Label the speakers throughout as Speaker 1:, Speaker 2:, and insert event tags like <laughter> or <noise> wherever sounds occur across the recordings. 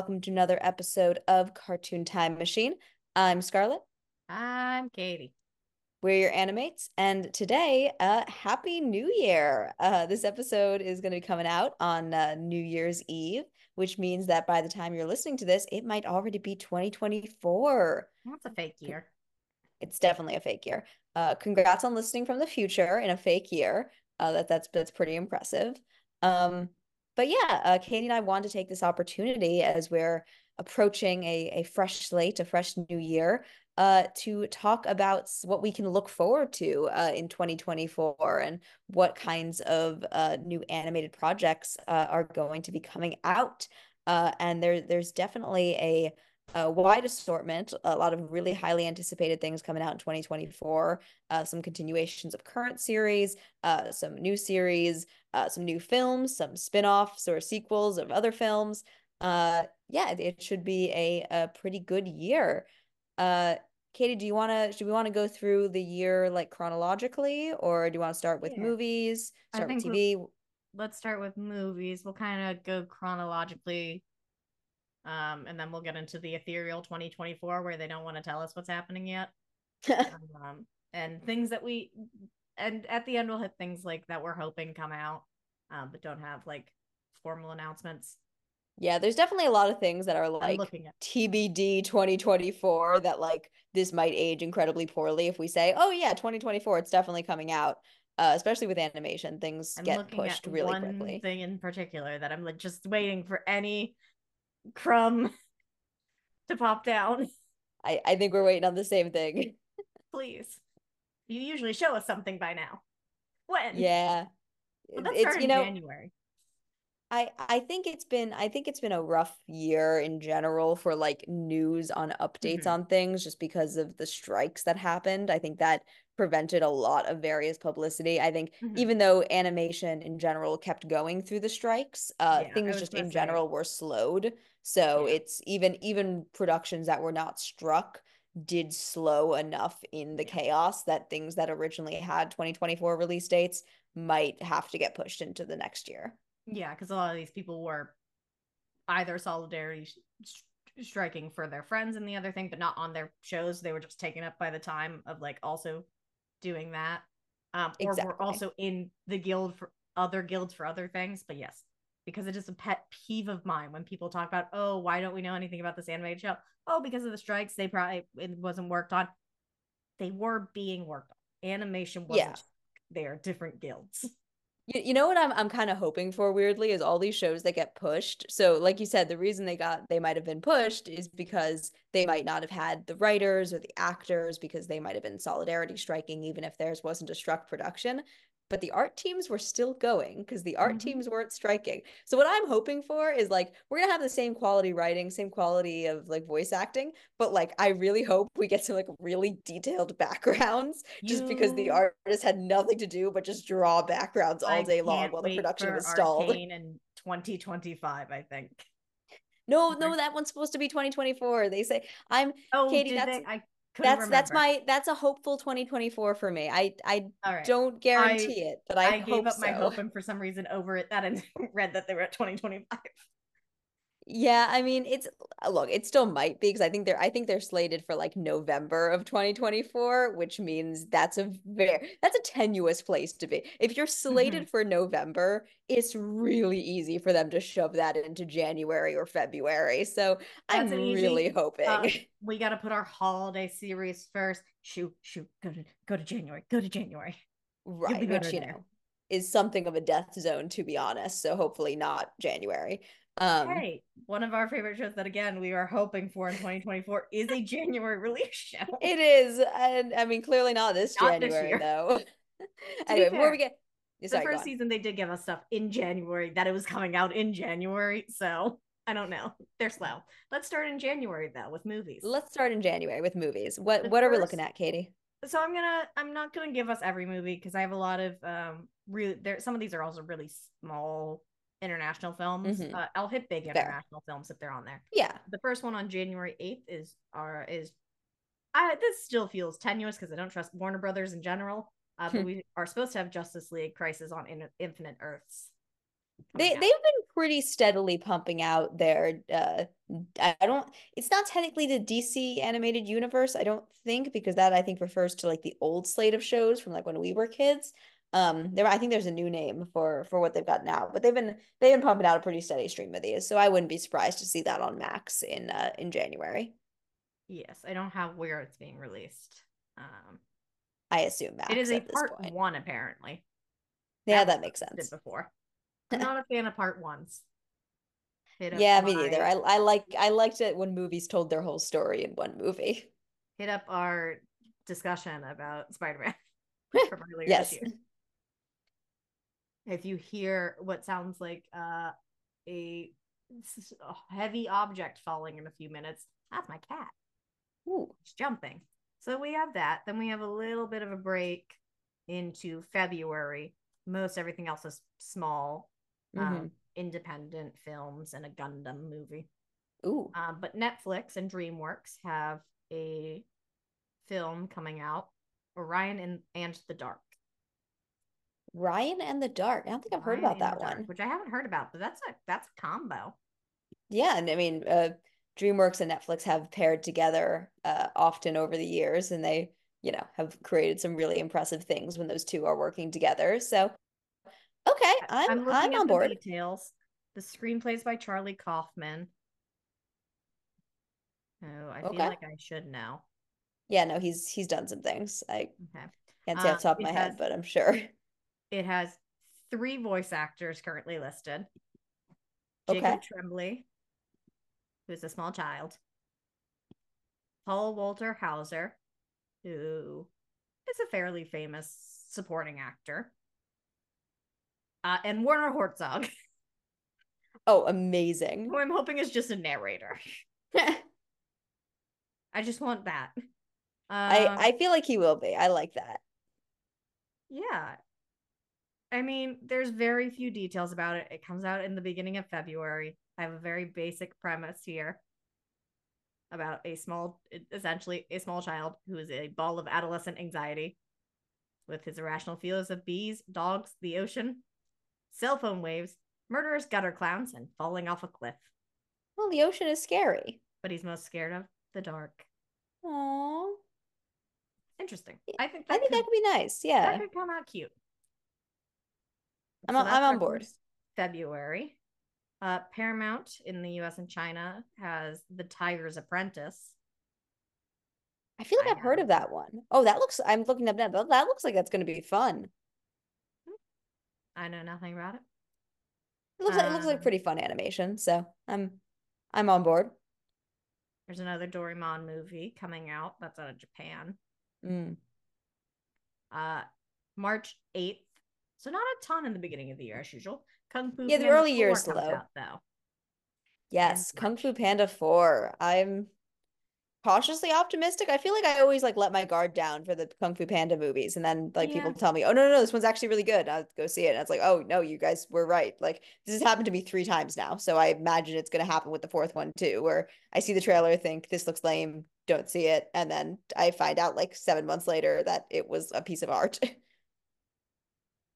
Speaker 1: welcome to another episode of Cartoon Time Machine. I'm Scarlett.
Speaker 2: I'm Katie.
Speaker 1: We're your Ani-Mates, and today, uh, Happy New Year! Uh, this episode is going to be coming out on uh, New Year's Eve, which means that by the time you're listening to this, it might already be 2024.
Speaker 2: That's a fake year.
Speaker 1: It's definitely a fake year. Uh, congrats on listening from the future in a fake year. Uh, that that's that's pretty impressive. Um, but yeah, uh, Katie and I wanted to take this opportunity as we're approaching a, a fresh slate, a fresh new year, uh, to talk about what we can look forward to uh, in 2024 and what kinds of uh, new animated projects uh, are going to be coming out. Uh, and there, there's definitely a, a, wide assortment, a lot of really highly anticipated things coming out in 2024, uh, some continuations of current series, some new series, some new films, some spin offs or sequels of other films. yeah, it should be a, a pretty good year. Uh, Katie, do you want to should we want to go through the year like chronologically or do you want to start with yeah. movies, start with TV?
Speaker 2: We'll, let's start with movies. We'll kind of go chronologically. Um, and then we'll get into the ethereal 2024 where they don't want to tell us what's happening yet. <laughs> um, and things that we and at the end we'll hit things like that we're hoping come out, um, but don't have like formal announcements.
Speaker 1: Yeah, there's definitely a lot of things that are like TBD 2024 that like this might age incredibly poorly if we say, "Oh yeah, 2024, it's definitely coming out." Uh, especially with animation, things I'm get pushed really one quickly.
Speaker 2: Thing in particular that I'm like just waiting for any crumb <laughs> to pop down.
Speaker 1: I I think we're waiting on the same thing.
Speaker 2: Please, you usually show us something by now. When?
Speaker 1: Yeah,
Speaker 2: well, that's it's you know January.
Speaker 1: I I think it's been I think it's been a rough year in general for like news on updates mm-hmm. on things just because of the strikes that happened. I think that prevented a lot of various publicity. I think mm-hmm. even though animation in general kept going through the strikes, uh yeah, things just in general were slowed. So yeah. it's even even productions that were not struck did slow enough in the chaos that things that originally had 2024 release dates might have to get pushed into the next year.
Speaker 2: Yeah, because a lot of these people were either solidarity sh- striking for their friends and the other thing, but not on their shows. They were just taken up by the time of like also doing that. Um, or exactly. were also in the guild for other guilds for other things. But yes, because it is a pet peeve of mine when people talk about, oh, why don't we know anything about this animated show? Oh, because of the strikes, they probably it wasn't worked on. They were being worked on. Animation wasn't. Yeah. They are different guilds.
Speaker 1: You, you know what I'm I'm kind of hoping for weirdly is all these shows that get pushed. So like you said, the reason they got they might have been pushed is because they might not have had the writers or the actors because they might have been solidarity striking even if theirs wasn't a struck production but the art teams were still going because the art mm-hmm. teams weren't striking. So what I'm hoping for is like we're gonna have the same quality writing, same quality of like voice acting, but like I really hope we get some like really detailed <laughs> backgrounds you... just because the artist had nothing to do but just draw backgrounds all day long while the production was stalled.
Speaker 2: in 2025, I think.
Speaker 1: No, no, that one's supposed to be 2024. They say I'm oh, Katie. That's they? I that's remember. that's my that's a hopeful 2024 for me. I I right. don't guarantee I, it, but I,
Speaker 2: I gave up so. my hope and for some reason over it that and <laughs> read that they were at 2025.
Speaker 1: Yeah, I mean, it's uh, look, it still might be because I think they're I think they're slated for like November of 2024, which means that's a very that's a tenuous place to be. If you're slated mm-hmm. for November, it's really easy for them to shove that into January or February. So that's I'm really easy, hoping uh, <laughs>
Speaker 2: we got to put our holiday series first. Shoot, shoot, go to go to January, go to January.
Speaker 1: Right, which you know is something of a death zone to be honest. So hopefully not January.
Speaker 2: Um, hey, one of our favorite shows that again we are hoping for in 2024 is a January release show. <laughs>
Speaker 1: It is, and I mean clearly not this not January this though. <laughs> <laughs> anyway, before we get
Speaker 2: sorry, the first season, they did give us stuff in January that it was coming out in January, so I don't know. They're slow. Let's start in January though with movies.
Speaker 1: Let's start in January with movies. What the what first, are we looking at, Katie?
Speaker 2: so I'm gonna I'm not gonna give us every movie because I have a lot of um really there some of these are also really small international films.
Speaker 1: Mhm.
Speaker 2: Uh, I'll hit big international films if they're on there.
Speaker 1: Yeah.
Speaker 2: The first one on January 8th is our is I this still feels tenuous because I don't trust Warner Brothers in general. Uh, but
Speaker 1: Hmm.
Speaker 2: we are supposed to have Justice League Crisis on In- Infinite Earths.
Speaker 1: They
Speaker 2: coming
Speaker 1: they've been pretty steadily pumping out their uh I don't it's not technically the DC animated universe, I don't think, because that I think refers to like the old slate of shows from like when we were kids. Um there I think there's a new name for for what they've got now, but they've been they've been pumping out a pretty steady stream of these. So I wouldn't be surprised to see that on Max in uh in January.
Speaker 2: yes, I don't have where it's being released. Um,
Speaker 1: I assume Max
Speaker 2: it is a part one apparently.
Speaker 1: Yeah,
Speaker 2: That's
Speaker 1: that makes
Speaker 2: what I did
Speaker 1: sense.
Speaker 2: Before, <laughs> I'm not a fan of part ones. Hit up
Speaker 1: Yeah, me neither. I I like I liked it when movies told their whole story in one movie.
Speaker 2: hit up our discussion about Spider-Man <laughs> from earlier
Speaker 1: Yes.
Speaker 2: this year. If you hear what sounds like uh, a, heavy object falling in a few minutes, that's my cat.
Speaker 1: Ooh.
Speaker 2: It's jumping. So we have that. Then we have a little bit of a break into February. Most everything else is small,
Speaker 1: Mhm.
Speaker 2: um, independent films and a Gundam movie.
Speaker 1: Ooh.
Speaker 2: Um, but Netflix and DreamWorks have a film coming out, Orion and, and the Dark.
Speaker 1: Ryan and the Dark. I don't think I've heard
Speaker 2: Orion
Speaker 1: about that
Speaker 2: the Dark,
Speaker 1: one.
Speaker 2: which I haven't heard about, but that's a that's a combo.
Speaker 1: Yeah, and I mean, uh, DreamWorks and Netflix have paired together uh, often over the years, and they, you know, have created some really impressive things when those two are working together. So, okay, I'm I'm,
Speaker 2: at
Speaker 1: on
Speaker 2: the
Speaker 1: board.
Speaker 2: details. The screenplays by Charlie Kaufman. Oh, I feel
Speaker 1: Okay.
Speaker 2: like I should know.
Speaker 1: Yeah, no, he's he's done some things. I
Speaker 2: Okay.
Speaker 1: can't say off
Speaker 2: Um,
Speaker 1: the top of my
Speaker 2: has-
Speaker 1: head, but I'm sure. <laughs>
Speaker 2: It has three voice actors currently listed.
Speaker 1: Okay.
Speaker 2: Jacob Tremblay, who's a small child. Paul Walter Hauser, who is a fairly famous supporting actor. Uh, and Werner Herzog, <laughs>
Speaker 1: Oh, amazing.
Speaker 2: who I'm hoping is just a narrator. <laughs> I just want that.
Speaker 1: I
Speaker 2: Um,
Speaker 1: I feel like he will be. I like that.
Speaker 2: Yeah. I mean, there's very few details about it. It comes out in the beginning of February. I have a very basic premise here about a small, essentially, a small child who is a ball of adolescent anxiety with his irrational fears of bees, dogs, the ocean, cell phone waves, murderous gutter clowns, and falling off a cliff.
Speaker 1: Well, the ocean is scary.
Speaker 2: But he's most scared of the dark.
Speaker 1: Aww.
Speaker 2: Interesting. I think that
Speaker 1: I think
Speaker 2: could,
Speaker 1: that could be nice. Yeah.
Speaker 2: That could come out cute.
Speaker 1: I'm
Speaker 2: So
Speaker 1: on- I'm on board.
Speaker 2: February. Uh, Paramount in the U.S. and China has The Tiger's Apprentice.
Speaker 1: I feel like
Speaker 2: I
Speaker 1: I've heard of that one. Oh, that looks, I'm looking up now. That, that looks like that's going to be fun.
Speaker 2: I know nothing about it.
Speaker 1: It looks like, it looks like
Speaker 2: Um,
Speaker 1: pretty fun animation. So I'm, I'm on board.
Speaker 2: There's another Doraemon movie coming out that's out of Japan.
Speaker 1: Mm.
Speaker 2: Uh, March 8th. So not a ton in the beginning of the year as usual. Kung Fu
Speaker 1: Yeah, the
Speaker 2: Panda
Speaker 1: early
Speaker 2: 4
Speaker 1: years low
Speaker 2: out, though.
Speaker 1: Yes, Kung Fu Panda 4. I'm cautiously optimistic. I feel like I always like let my guard down for the Kung Fu Panda movies, and then like people tell me, "Oh no, no, no, this one's actually really good." I'll go see it, and it's like, "Oh no, you guys were right." Like this has happened to me three times now, so I imagine it's gonna happen with the fourth one too, where I see the trailer, think this looks lame, don't see it, and then I find out like seven months later that it was a piece of art. <laughs>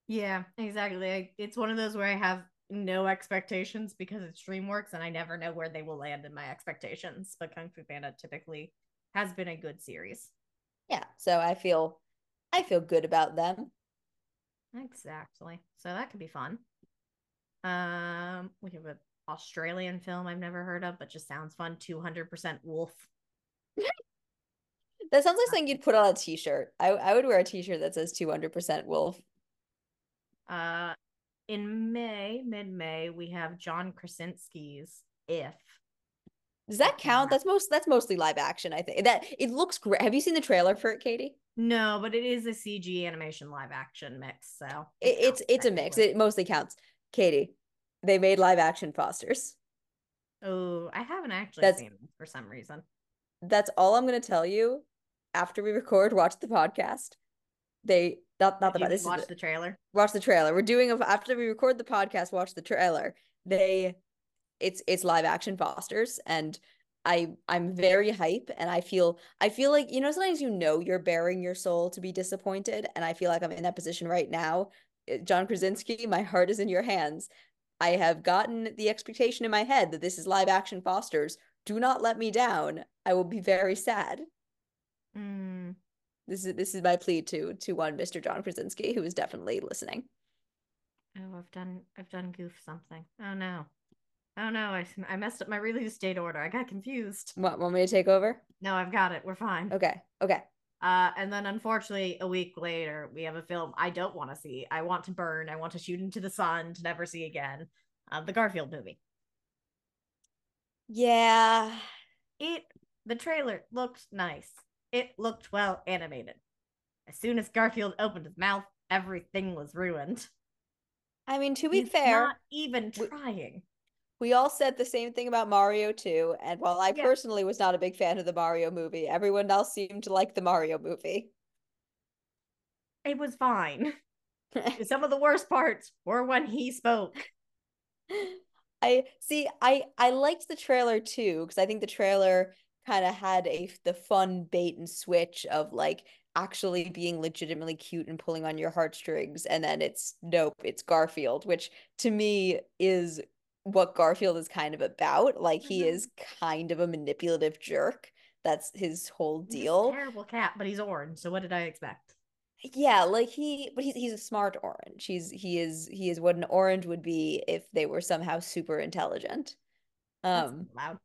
Speaker 2: Yeah, exactly. I, it's one of those where I have no expectations because it's DreamWorks and I never know where they will land in my expectations. But Kung Fu Panda typically has been a good series.
Speaker 1: yeah, so I feel, I feel good about them.
Speaker 2: Exactly. So that could be fun. Um, we have an Australian film I've never heard of, but just sounds fun. Two hundred percent Wolf. <laughs>
Speaker 1: That sounds like something you'd put on a t-shirt. I I would wear a t-shirt that says 200% wolf.
Speaker 2: Uh, in May, mid May, we have John Krasinski's If.
Speaker 1: Does that count? That's most that's mostly live action, I think. That it looks great. Have you seen the trailer for it, Katie?
Speaker 2: No, but it is a CG animation live action mix. So
Speaker 1: It, it's it's a mix. It mostly counts. Katie, they made live action Fosters.
Speaker 2: Oh, I haven't actually
Speaker 1: That's-
Speaker 2: seen this for some reason.
Speaker 1: That's all I'm gonna tell you. after we record, watch the podcast. They not not the
Speaker 2: You
Speaker 1: this is
Speaker 2: watch
Speaker 1: the-
Speaker 2: the trailer.
Speaker 1: watch the trailer. We're doing a, after we record the podcast, watch the trailer. They it's it's live action Fosters and I I'm very hype and I feel I feel like you know sometimes you know you're bearing your soul to be disappointed and I feel like I'm in that position right now. Uh, John Krasinski, my heart is in your hands. I have gotten the expectation in my head that this is live action Fosters. Do not let me down. I will be very sad.
Speaker 2: Mm,
Speaker 1: This is this is my plea to to one Mr. John Krasinski who is definitely listening.
Speaker 2: Oh, I've done I've done goof something. Oh no. Oh no, I, I messed up my release date order. I got confused.
Speaker 1: What, want me to take over?
Speaker 2: No, I've got it. We're fine.
Speaker 1: Okay. Okay.
Speaker 2: Uh, and then unfortunately, a week later, we have a film I don't want to see. I want to burn. I want to shoot into the sun to never see again. Uh, the Garfield movie.
Speaker 1: Yeah.
Speaker 2: It the trailer looked nice. It looked well animated. As soon as Garfield opened his mouth, everything was ruined.
Speaker 1: I mean, to be
Speaker 2: He's
Speaker 1: fair,
Speaker 2: not even
Speaker 1: we-
Speaker 2: trying.
Speaker 1: we all said the same thing about Mario too. And while I
Speaker 2: Yeah.
Speaker 1: personally was not a big fan of the Mario movie, everyone else seemed to like the Mario movie.
Speaker 2: It was fine. <laughs> Some of the worst parts were when he spoke.
Speaker 1: I see. I I liked the trailer too because I think the trailer kind of had a the fun bait and switch of like actually being legitimately cute and pulling on your heartstrings, and then it's nope, it's Garfield, which to me is what Garfield is kind of about. Like he
Speaker 2: Mhm.
Speaker 1: is kind of a manipulative jerk. That's his whole
Speaker 2: He's a
Speaker 1: deal.
Speaker 2: terrible cat, but he's orange. So what did I expect?
Speaker 1: Yeah, like he, but he's he's a smart orange. He's he is he is what an orange would be if they were somehow super intelligent. Um,
Speaker 2: loud.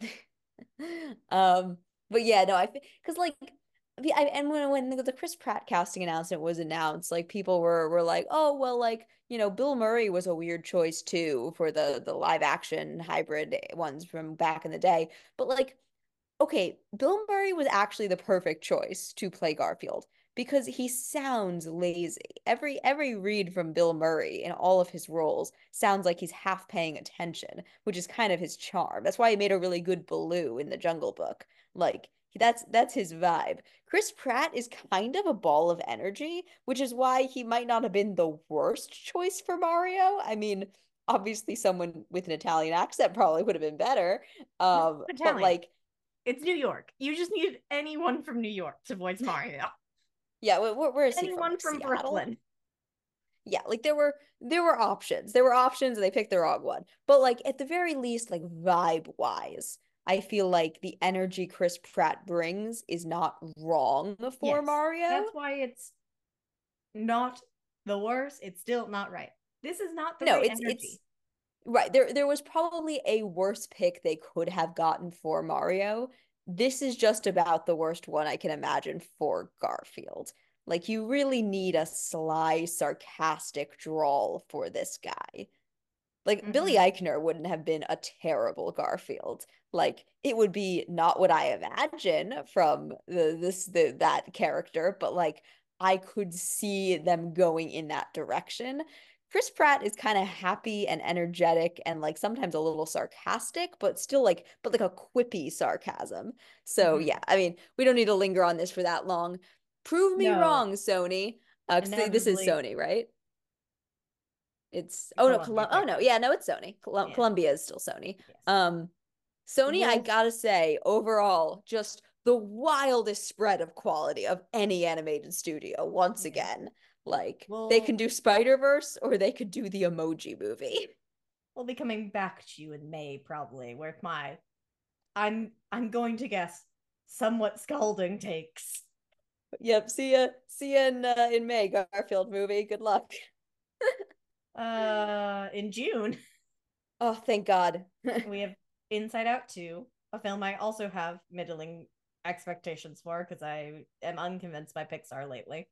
Speaker 2: <laughs> <laughs>
Speaker 1: um, but yeah, no, I think because like I, and when when the, the Chris Pratt casting announcement was announced, like people were were like, oh well, like you know, Bill Murray was a weird choice too for the the live action hybrid ones from back in the day, but like okay, Bill Murray was actually the perfect choice to play Garfield because he sounds lazy. Every every read from Bill Murray in all of his roles sounds like he's half paying attention, which is kind of his charm. That's why he made a really good Baloo in the Jungle Book. Like that's that's his vibe. Chris Pratt is kind of a ball of energy, which is why he might not have been the worst choice for Mario. I mean, obviously someone with an Italian accent probably would have been better. Um, but like
Speaker 2: It's New York. You just need anyone from New York to voice Mario.
Speaker 1: Yeah, wh- wh- where is he from?
Speaker 2: anyone
Speaker 1: Like,
Speaker 2: from
Speaker 1: Seattle?
Speaker 2: Brooklyn.
Speaker 1: Yeah, like there were there were options. There were options and they picked the wrong one. But like at the very least, like vibe wise, I feel like the energy Chris Pratt brings is not wrong for
Speaker 2: Yes,
Speaker 1: Mario.
Speaker 2: That's why it's not the worst. It's still not right. This is not the
Speaker 1: No,
Speaker 2: right
Speaker 1: it's
Speaker 2: energy.
Speaker 1: it's right. There there was probably a worse pick they could have gotten for Mario. This is just about the worst one I can imagine for Garfield. Like you really need a sly, sarcastic drawl for this guy. Like Billy mm-hmm. Eichner wouldn't have been a terrible Garfield. Like it would be not what I imagine from the this the that character, but like I could see them going in that direction. Chris Pratt is kind of happy and energetic and like sometimes a little sarcastic, but still like but like a quippy sarcasm. So
Speaker 2: Mhm.
Speaker 1: yeah, I mean, we don't need to linger on this for that long. Prove me
Speaker 2: No.
Speaker 1: wrong, Sony. Uh, this is Sony, right? It's oh no, Colum- oh no, yeah, no, it's Sony.
Speaker 2: Yeah.
Speaker 1: Columbia is still Sony.
Speaker 2: Yes.
Speaker 1: Um, Sony, I gotta say, overall, just the wildest spread of quality of any animated studio. Once again, like they can do Spider Verse or they could do the Emoji Movie.
Speaker 2: We'll be coming back to you in May probably with my I'm I'm going to guess somewhat scalding takes.
Speaker 1: Yep. See ya. See ya in uh, in May. Garfield movie. Good luck. <laughs>
Speaker 2: Uh in June
Speaker 1: Oh, thank God. <laughs>
Speaker 2: we have Inside Out 2, a film I also have middling expectations for because I am unconvinced by Pixar lately.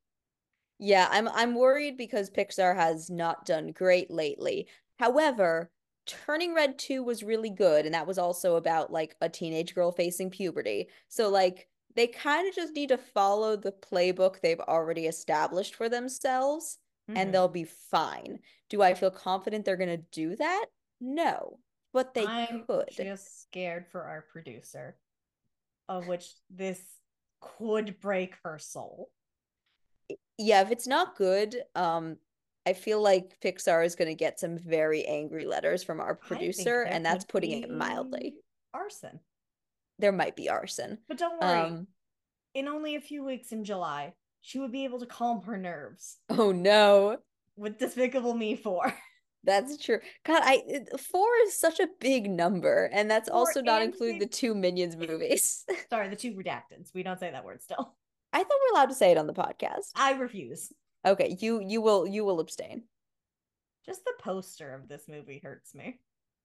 Speaker 1: Yeah, I'm I'm worried because Pixar has not done great lately. However, Turning Red too was really good, and that was also about like a teenage girl facing puberty. So like they kind of just need to follow the playbook they've already established for themselves,
Speaker 2: Mhm.
Speaker 1: and they'll be fine. Do I feel confident they're gonna do that? No, but they
Speaker 2: I'm
Speaker 1: could.
Speaker 2: just scared for our producer, of which this could break her soul.
Speaker 1: Yeah, if it's not good, um, I feel like Pixar is going to get some very angry letters from our producer, and that's putting it mildly.
Speaker 2: Arson.
Speaker 1: There might be arson.
Speaker 2: But don't worry,
Speaker 1: Um,
Speaker 2: in only a few weeks in July, she would be able to calm her nerves
Speaker 1: oh no,
Speaker 2: with Despicable Me 4. <laughs>
Speaker 1: that's true. God, I it- four is such a big number, and that's
Speaker 2: Four
Speaker 1: also not include the two Minions movies. <laughs>
Speaker 2: Sorry, the two redacteds. We don't say that word still.
Speaker 1: I thought we're allowed to say it on the podcast.
Speaker 2: I refuse.
Speaker 1: Okay, you you will you will abstain.
Speaker 2: Just the poster of this movie hurts me.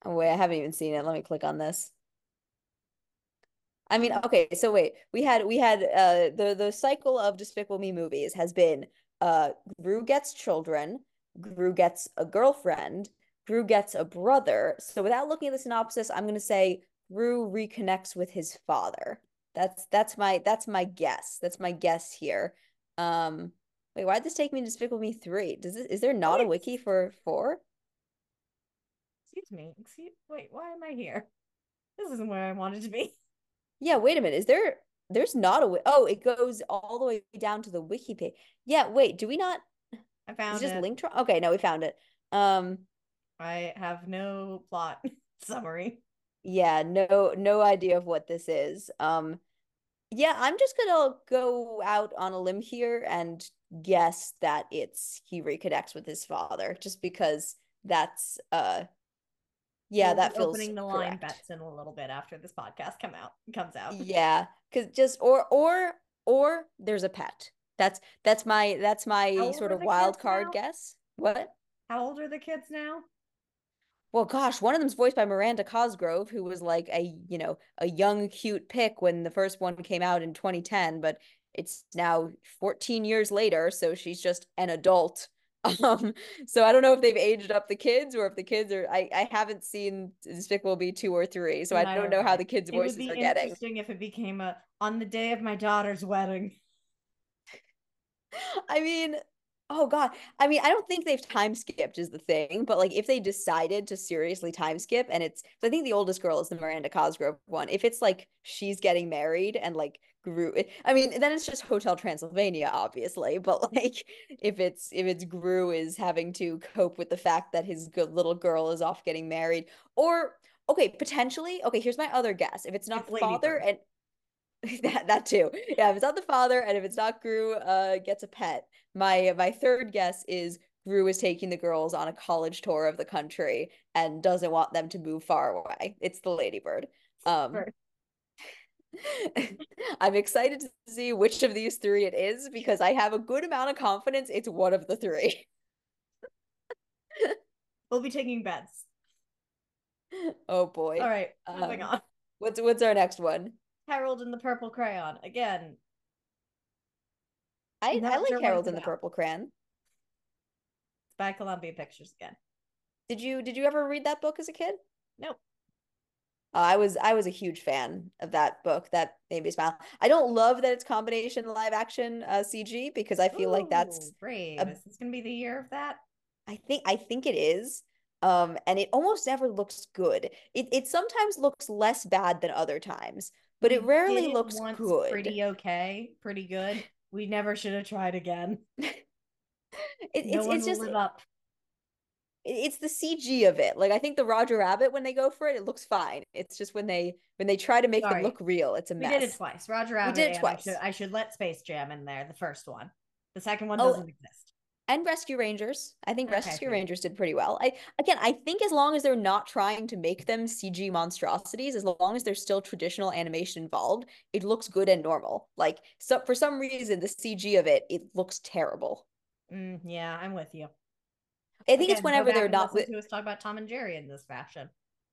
Speaker 1: Oh wait, I haven't even seen it. Let me click on this. I mean, okay, so wait, we had we had uh the the cycle of Despicable Me movies has been uh Gru gets children, Gru gets a girlfriend, Gru gets a brother. So without looking at the synopsis, I'm gonna say Gru reconnects with his father. That's that's my that's my guess. That's my guess here. Um, wait, why did this take me to Despicable Me 3? Does this is there not a wiki for 4?
Speaker 2: Excuse me. Excuse wait, why am I here? This isn't where I wanted to be.
Speaker 1: Yeah, wait a minute. Is there there's not a oh, it goes all the way down to the wiki page. Yeah, wait, do we not
Speaker 2: I found
Speaker 1: it just
Speaker 2: it.
Speaker 1: link tr- Okay, no, we found it. Um
Speaker 2: I have no plot <laughs> summary.
Speaker 1: Yeah, no no idea of what this is. Um yeah, I'm just gonna go out on a limb here and guess that it's he reconnects with his father just because that's uh yeah,
Speaker 2: We'll
Speaker 1: that feels
Speaker 2: opening the line
Speaker 1: correct.
Speaker 2: bets in a little bit after this podcast come out comes out.
Speaker 1: Yeah, because just or or or there's a pet. That's that's my that's my sort of wild card
Speaker 2: now?
Speaker 1: guess. What?
Speaker 2: How old are the kids now?
Speaker 1: Well, gosh, one of them's voiced by Miranda Cosgrove, who was like a, you know, a young, cute pick when the first one came out in 2010, but it's now 14 years later, so she's just an adult. <laughs> Um, so I don't know if they've aged up the kids or if the kids are I, I haven't seen Despicable Me two or three, so I don't know how the kids'
Speaker 2: It would
Speaker 1: voices
Speaker 2: be
Speaker 1: are getting.
Speaker 2: interesting if it became a on the day of my daughter's wedding. <laughs>
Speaker 1: I mean, oh God. I mean, I don't think they've time skipped is the thing, but like if they decided to seriously time skip and it's so I think the oldest girl is the Miranda Cosgrove one. If it's like she's getting married and like Gru I mean, then it's just Hotel Transylvania, obviously. But <laughs> like if it's if it's Gru is having to cope with the fact that his good little girl is off getting married, or okay, potentially, okay, here's my other guess. If it's not
Speaker 2: It's
Speaker 1: father
Speaker 2: Bird.
Speaker 1: and <laughs> that that too. Yeah, if it's not the father and if it's not Gru uh gets a pet. My my third guess is Gru is taking the girls on a college tour of the country and doesn't want them to move far away. It's the ladybird. Um. <laughs> I'm excited to see which of these three it is because I have a good amount of confidence it's one of the three. <laughs>
Speaker 2: We'll be taking bets.
Speaker 1: Oh boy.
Speaker 2: All right, moving
Speaker 1: Um,
Speaker 2: on.
Speaker 1: What's what's our next one?
Speaker 2: Harold and the Purple Crayon. Again,
Speaker 1: I, I like
Speaker 2: sure
Speaker 1: Harold and the. Purple Crayon.
Speaker 2: it's by Columbia Pictures again.
Speaker 1: Did you did you ever read that book as a kid?
Speaker 2: Nope.
Speaker 1: Uh, I was I was a huge fan of that book. That made me smile. I don't love that it's combination live action uh, CG because I feel like that's
Speaker 2: Ooh, brave.
Speaker 1: a-
Speaker 2: Is this gonna be the year of that?
Speaker 1: I think I think it is. Um, and it almost never looks good. It it sometimes looks less bad than other times, but it rarely
Speaker 2: it
Speaker 1: looks good.
Speaker 2: Pretty okay, pretty good. <laughs> We never should have tried again. <laughs>
Speaker 1: It,
Speaker 2: no
Speaker 1: it's it's just
Speaker 2: up.
Speaker 1: it's the CG of it. Like I think the Roger Rabbit when they go for it, it looks fine. It's just when they when they try to make
Speaker 2: Sorry.
Speaker 1: them look real, it's a mess.
Speaker 2: We did it twice. Roger Rabbit.
Speaker 1: We did it twice.
Speaker 2: I should, I should let Space Jam in there. The first one. The second one
Speaker 1: Oh,
Speaker 2: doesn't exist.
Speaker 1: And Rescue Rangers. I think
Speaker 2: Okay,
Speaker 1: Rescue. Rangers did pretty well. I again, I think as long as they're not trying to make them CG monstrosities, as long as there's still traditional animation involved, it looks good and normal. Like so for some reason the CG of it, it looks terrible.
Speaker 2: Mm, yeah, I'm with you.
Speaker 1: I think it's
Speaker 2: Again, go
Speaker 1: whenever they're not
Speaker 2: to us talk about Tom and Jerry in this fashion.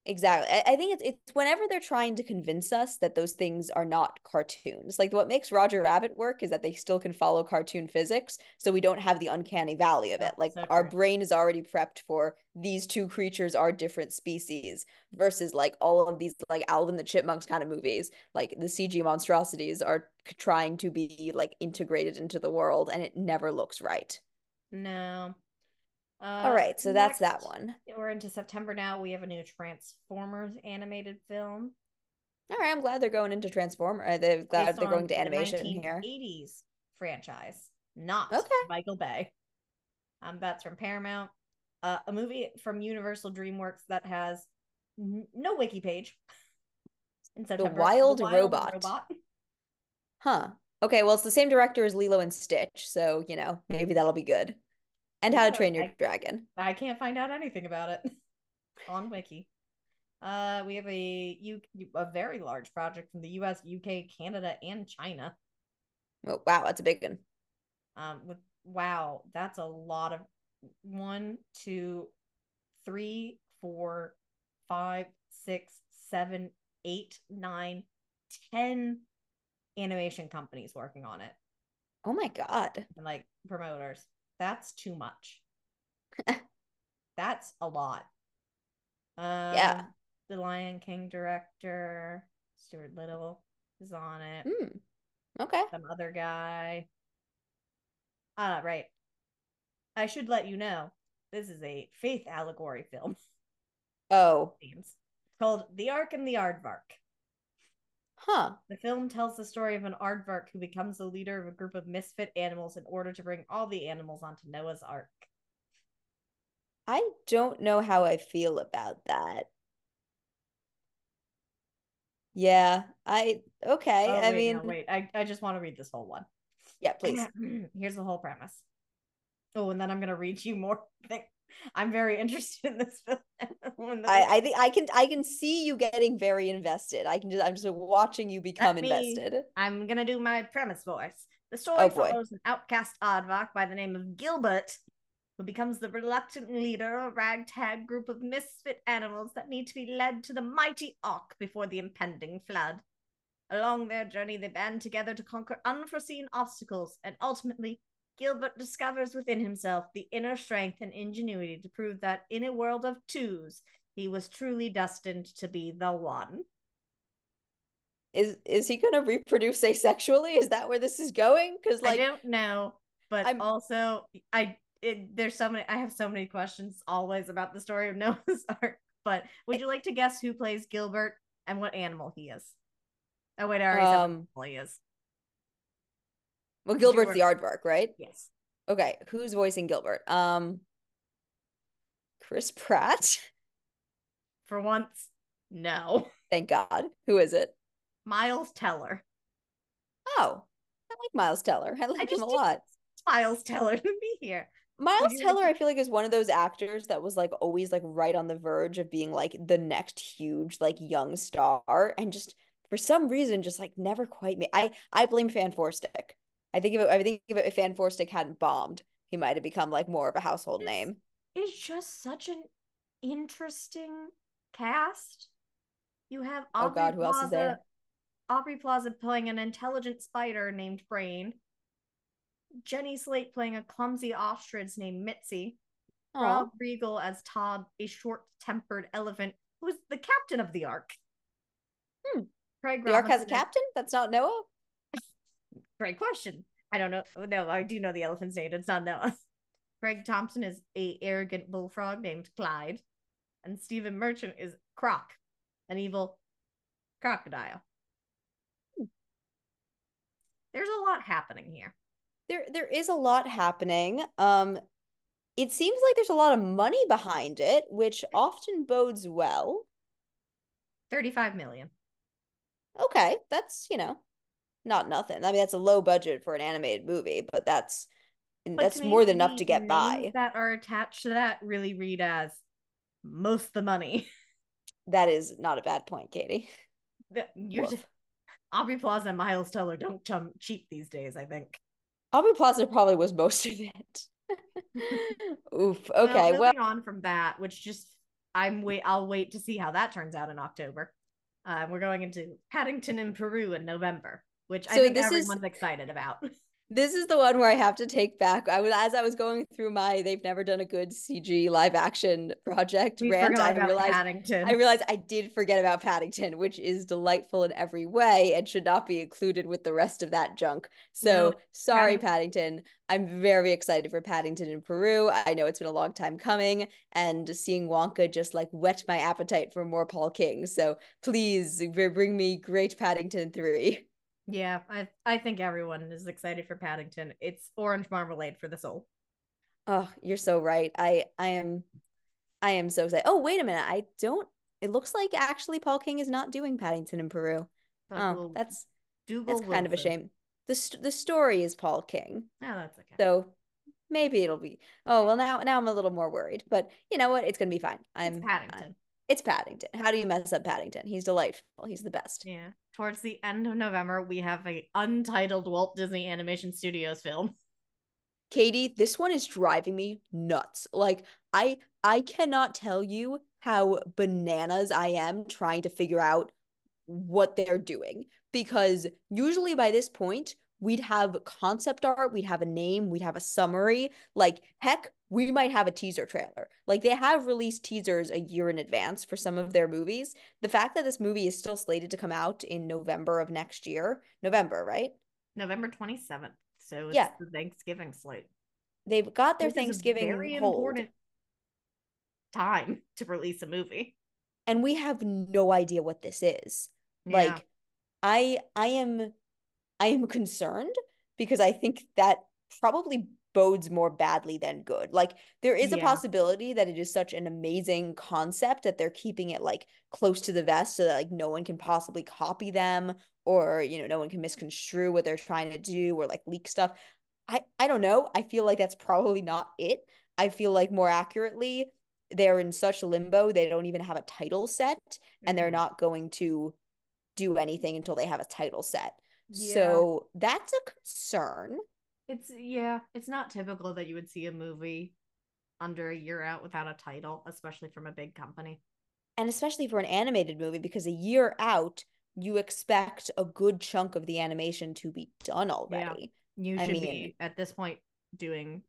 Speaker 1: Exactly. I, I think it's it's whenever they're trying to convince us that those things are not cartoons. Like what makes Roger Rabbit work is that they still can follow cartoon physics, so we don't have the uncanny valley of it. Like
Speaker 2: so
Speaker 1: our brain is already prepped for these two creatures are different species versus like all of these like Alvin the Chipmunks kind of movies. Like the CG monstrosities are trying to be like integrated into the world and it never looks right.
Speaker 2: No. Uh,
Speaker 1: All right, so that's that one.
Speaker 2: We're into September now. We have a new Transformers animated film.
Speaker 1: All right, I'm glad they're going into Transformer. Uh, they're glad they're going to
Speaker 2: the
Speaker 1: animation here.
Speaker 2: 1980s franchise, not
Speaker 1: Okay.
Speaker 2: Michael Bay. Um, that's from Paramount. Uh, a movie from Universal DreamWorks that has n- no wiki page. <laughs> In September, the
Speaker 1: Wild Robot. Huh. Okay, well, it's the same director as Lilo and Stitch, so you know maybe that'll be good. And How to Train Your
Speaker 2: I-
Speaker 1: Dragon.
Speaker 2: I can't find out anything about it <laughs> on Wiki. Uh, we have a U a very large project from the U.S., UK, Canada, and China.
Speaker 1: Oh, wow, that's a big one.
Speaker 2: Um, with wow, that's a lot of one, two, three, four, five, six, seven, eight, nine, ten animation companies working on it
Speaker 1: Oh my god.
Speaker 2: and like promoters. That's too much. <laughs> That's a lot. Um,
Speaker 1: Yeah.
Speaker 2: The Lion King director, Stuart Little, is on it.
Speaker 1: Hmm. Okay.
Speaker 2: Some other guy. Ah, right. I should let you know this is a faith allegory film.
Speaker 1: Oh, <laughs>
Speaker 2: It's called The Ark and the Aardvark.
Speaker 1: Huh.
Speaker 2: The film tells the story of an aardvark who becomes the leader of a group of misfit animals in order to bring all the animals onto Noah's Ark.
Speaker 1: I don't know how I feel about that. Yeah, I okay.
Speaker 2: Oh,
Speaker 1: I
Speaker 2: wait,
Speaker 1: mean,
Speaker 2: no, wait. I, I just want to read this whole one.
Speaker 1: yeah, please. <clears throat>
Speaker 2: Here's the whole premise. Oh, and then I'm gonna read you more. Thing. <laughs> I'm very interested in this film. <laughs>
Speaker 1: I I think I can I can see you getting very invested. I can just I'm just watching you become
Speaker 2: me-
Speaker 1: invested.
Speaker 2: I'm gonna do my premise voice. The oh, story
Speaker 1: Oh, boy.
Speaker 2: follows an outcast aardvark by the name of Gilbert, who becomes the reluctant leader of a ragtag group of misfit animals that need to be led to the mighty Ark before the impending flood. Along their journey, they band together to conquer unforeseen obstacles, and ultimately, Gilbert discovers within himself the inner strength and ingenuity to prove that in a world of twos, he was truly destined to be the one.
Speaker 1: Is is he gonna reproduce asexually? Is that where this is going? Because like
Speaker 2: I don't know, but
Speaker 1: I'm-
Speaker 2: also I it, there's so many. I have so many questions always about the story of <laughs> Noah's Ark. But would you like to guess who plays Gilbert and what animal he is? Oh wait, I already said what
Speaker 1: Um,
Speaker 2: animal he is.
Speaker 1: Well, Gilbert's the aardvark, right?
Speaker 2: Yes,
Speaker 1: Okay, who's voicing Gilbert? Um, Chris Pratt. <laughs>
Speaker 2: for once, no. <laughs>
Speaker 1: Thank God. Who is it?
Speaker 2: Miles Teller.
Speaker 1: Oh, I like Miles Teller. I like him
Speaker 2: just
Speaker 1: a lot.
Speaker 2: Miles Teller to be here.
Speaker 1: Miles <laughs> Teller, I feel like is one of those actors that was like always like right on the verge of being like the next huge like young star, and just for some reason just like never quite made. I I blame Fant4stic. I think if it, I think if, it, if Fant4stic hadn't bombed, he might have become like more of a household
Speaker 2: Yes.
Speaker 1: name.
Speaker 2: It's just such an interesting cast. You have
Speaker 1: Oh,
Speaker 2: Aubrey
Speaker 1: God, who else is there?
Speaker 2: Aubrey Plaza playing an intelligent spider named Brain. Jenny Slate playing a clumsy ostrich named Mitzi.
Speaker 1: Aw,
Speaker 2: Rob Riggle as Todd, a short-tempered elephant who's the captain of the Ark.
Speaker 1: Hmm.
Speaker 2: Craig
Speaker 1: the Ark has a captain. That's not Noah.
Speaker 2: Great question. I don't know. No, I do know the elephant's name. It's not Noah. <laughs> Craig Thompson is a arrogant bullfrog named Clyde, and Stephen Merchant is Croc, an evil crocodile.
Speaker 1: Hmm.
Speaker 2: There's a lot happening here.
Speaker 1: There there is a lot happening. Um, it seems like there's a lot of money behind it, which often bodes well.
Speaker 2: 35 million.
Speaker 1: Okay, that's, you know, not nothing. I mean, that's a low budget for an animated movie, but that's
Speaker 2: But
Speaker 1: that's more than enough to get by.
Speaker 2: That are attached to that really read as most the money. <laughs>
Speaker 1: That is not a bad point, Katie.
Speaker 2: You're
Speaker 1: Woof.
Speaker 2: just, Aubrey Plaza and Miles Teller don't chum cheap these days, I think.
Speaker 1: Aubrey Plaza probably was most of it. <laughs> Oof. Okay,
Speaker 2: well,
Speaker 1: well,
Speaker 2: on from that, which just I'm wait. I'll wait to see how that turns out in October. Uh, we're going into Paddington in Peru in November, which I
Speaker 1: So
Speaker 2: think
Speaker 1: this is-
Speaker 2: everyone's excited about. <laughs>
Speaker 1: This is the one where I have to take back. I was as I was going through my they've never done a good CG live action project
Speaker 2: We
Speaker 1: rant. I realized
Speaker 2: Paddington.
Speaker 1: I realized I did forget about Paddington, which is delightful in every way and should not be included with the rest of that junk. So
Speaker 2: No,
Speaker 1: sorry,
Speaker 2: Padding-
Speaker 1: Paddington. I'm very excited for Paddington in Peru. I know it's been a long time coming, and seeing Wonka just like whet my appetite for more Paul King. So please bring me Great Paddington 3. <laughs>
Speaker 2: Yeah, I I think everyone is excited for Paddington. It's orange marmalade for the soul.
Speaker 1: Oh, you're so right. I I am I am so excited. Oh, wait a minute. I don't it looks like actually Paul King is not doing Paddington in Peru.
Speaker 2: But
Speaker 1: Oh,
Speaker 2: we'll-
Speaker 1: that's
Speaker 2: Dougal
Speaker 1: that's kind of a shame. The st- the story is Paul King.
Speaker 2: No, that's okay.
Speaker 1: So maybe it'll be Oh, well now now I'm a little more worried, but you know what? It's going to be fine. I'm
Speaker 2: it's Paddington.
Speaker 1: It's Paddington. How do you mess up Paddington? He's delightful. He's the best.
Speaker 2: Yeah. Towards the end of November, we have a untitled Walt Disney Animation Studios film.
Speaker 1: Katie, this one is driving me nuts. Like I I cannot tell you how bananas I am trying to figure out what they're doing because usually by this point we'd have concept art, we'd have a name, we'd have a summary. Like heck, we might have a teaser trailer. Like they have released teasers a year in advance for some of their movies. The fact that this movie is still slated to come out in November of next year, November, right?
Speaker 2: November 27th. So it's
Speaker 1: Yeah.
Speaker 2: the Thanksgiving slate.
Speaker 1: They've got their
Speaker 2: Which is a
Speaker 1: Thanksgiving
Speaker 2: very
Speaker 1: hold.
Speaker 2: important time <laughs> to release a movie.
Speaker 1: and we have no idea what this is
Speaker 2: Yeah.
Speaker 1: like i i am i am concerned because i think that probably bodes more badly than good like there is a
Speaker 2: Yeah.
Speaker 1: possibility that it is such an amazing concept that they're keeping it like close to the vest so that like no one can possibly copy them or you know no one can misconstrue what they're trying to do or like leak stuff i i don't know i feel like that's probably not it i feel like more accurately they're in such limbo they don't even have a title set and they're
Speaker 2: Mhm.
Speaker 1: not going to do anything until they have a title set.
Speaker 2: Yeah.
Speaker 1: So that's a concern.
Speaker 2: It's yeah, it's not typical that you would see a movie under a year out without a title, especially from a big company.
Speaker 1: And especially for an animated movie, because a year out, you expect a good chunk of the animation to be done already.
Speaker 2: You
Speaker 1: I
Speaker 2: should
Speaker 1: mean-
Speaker 2: be at this point doing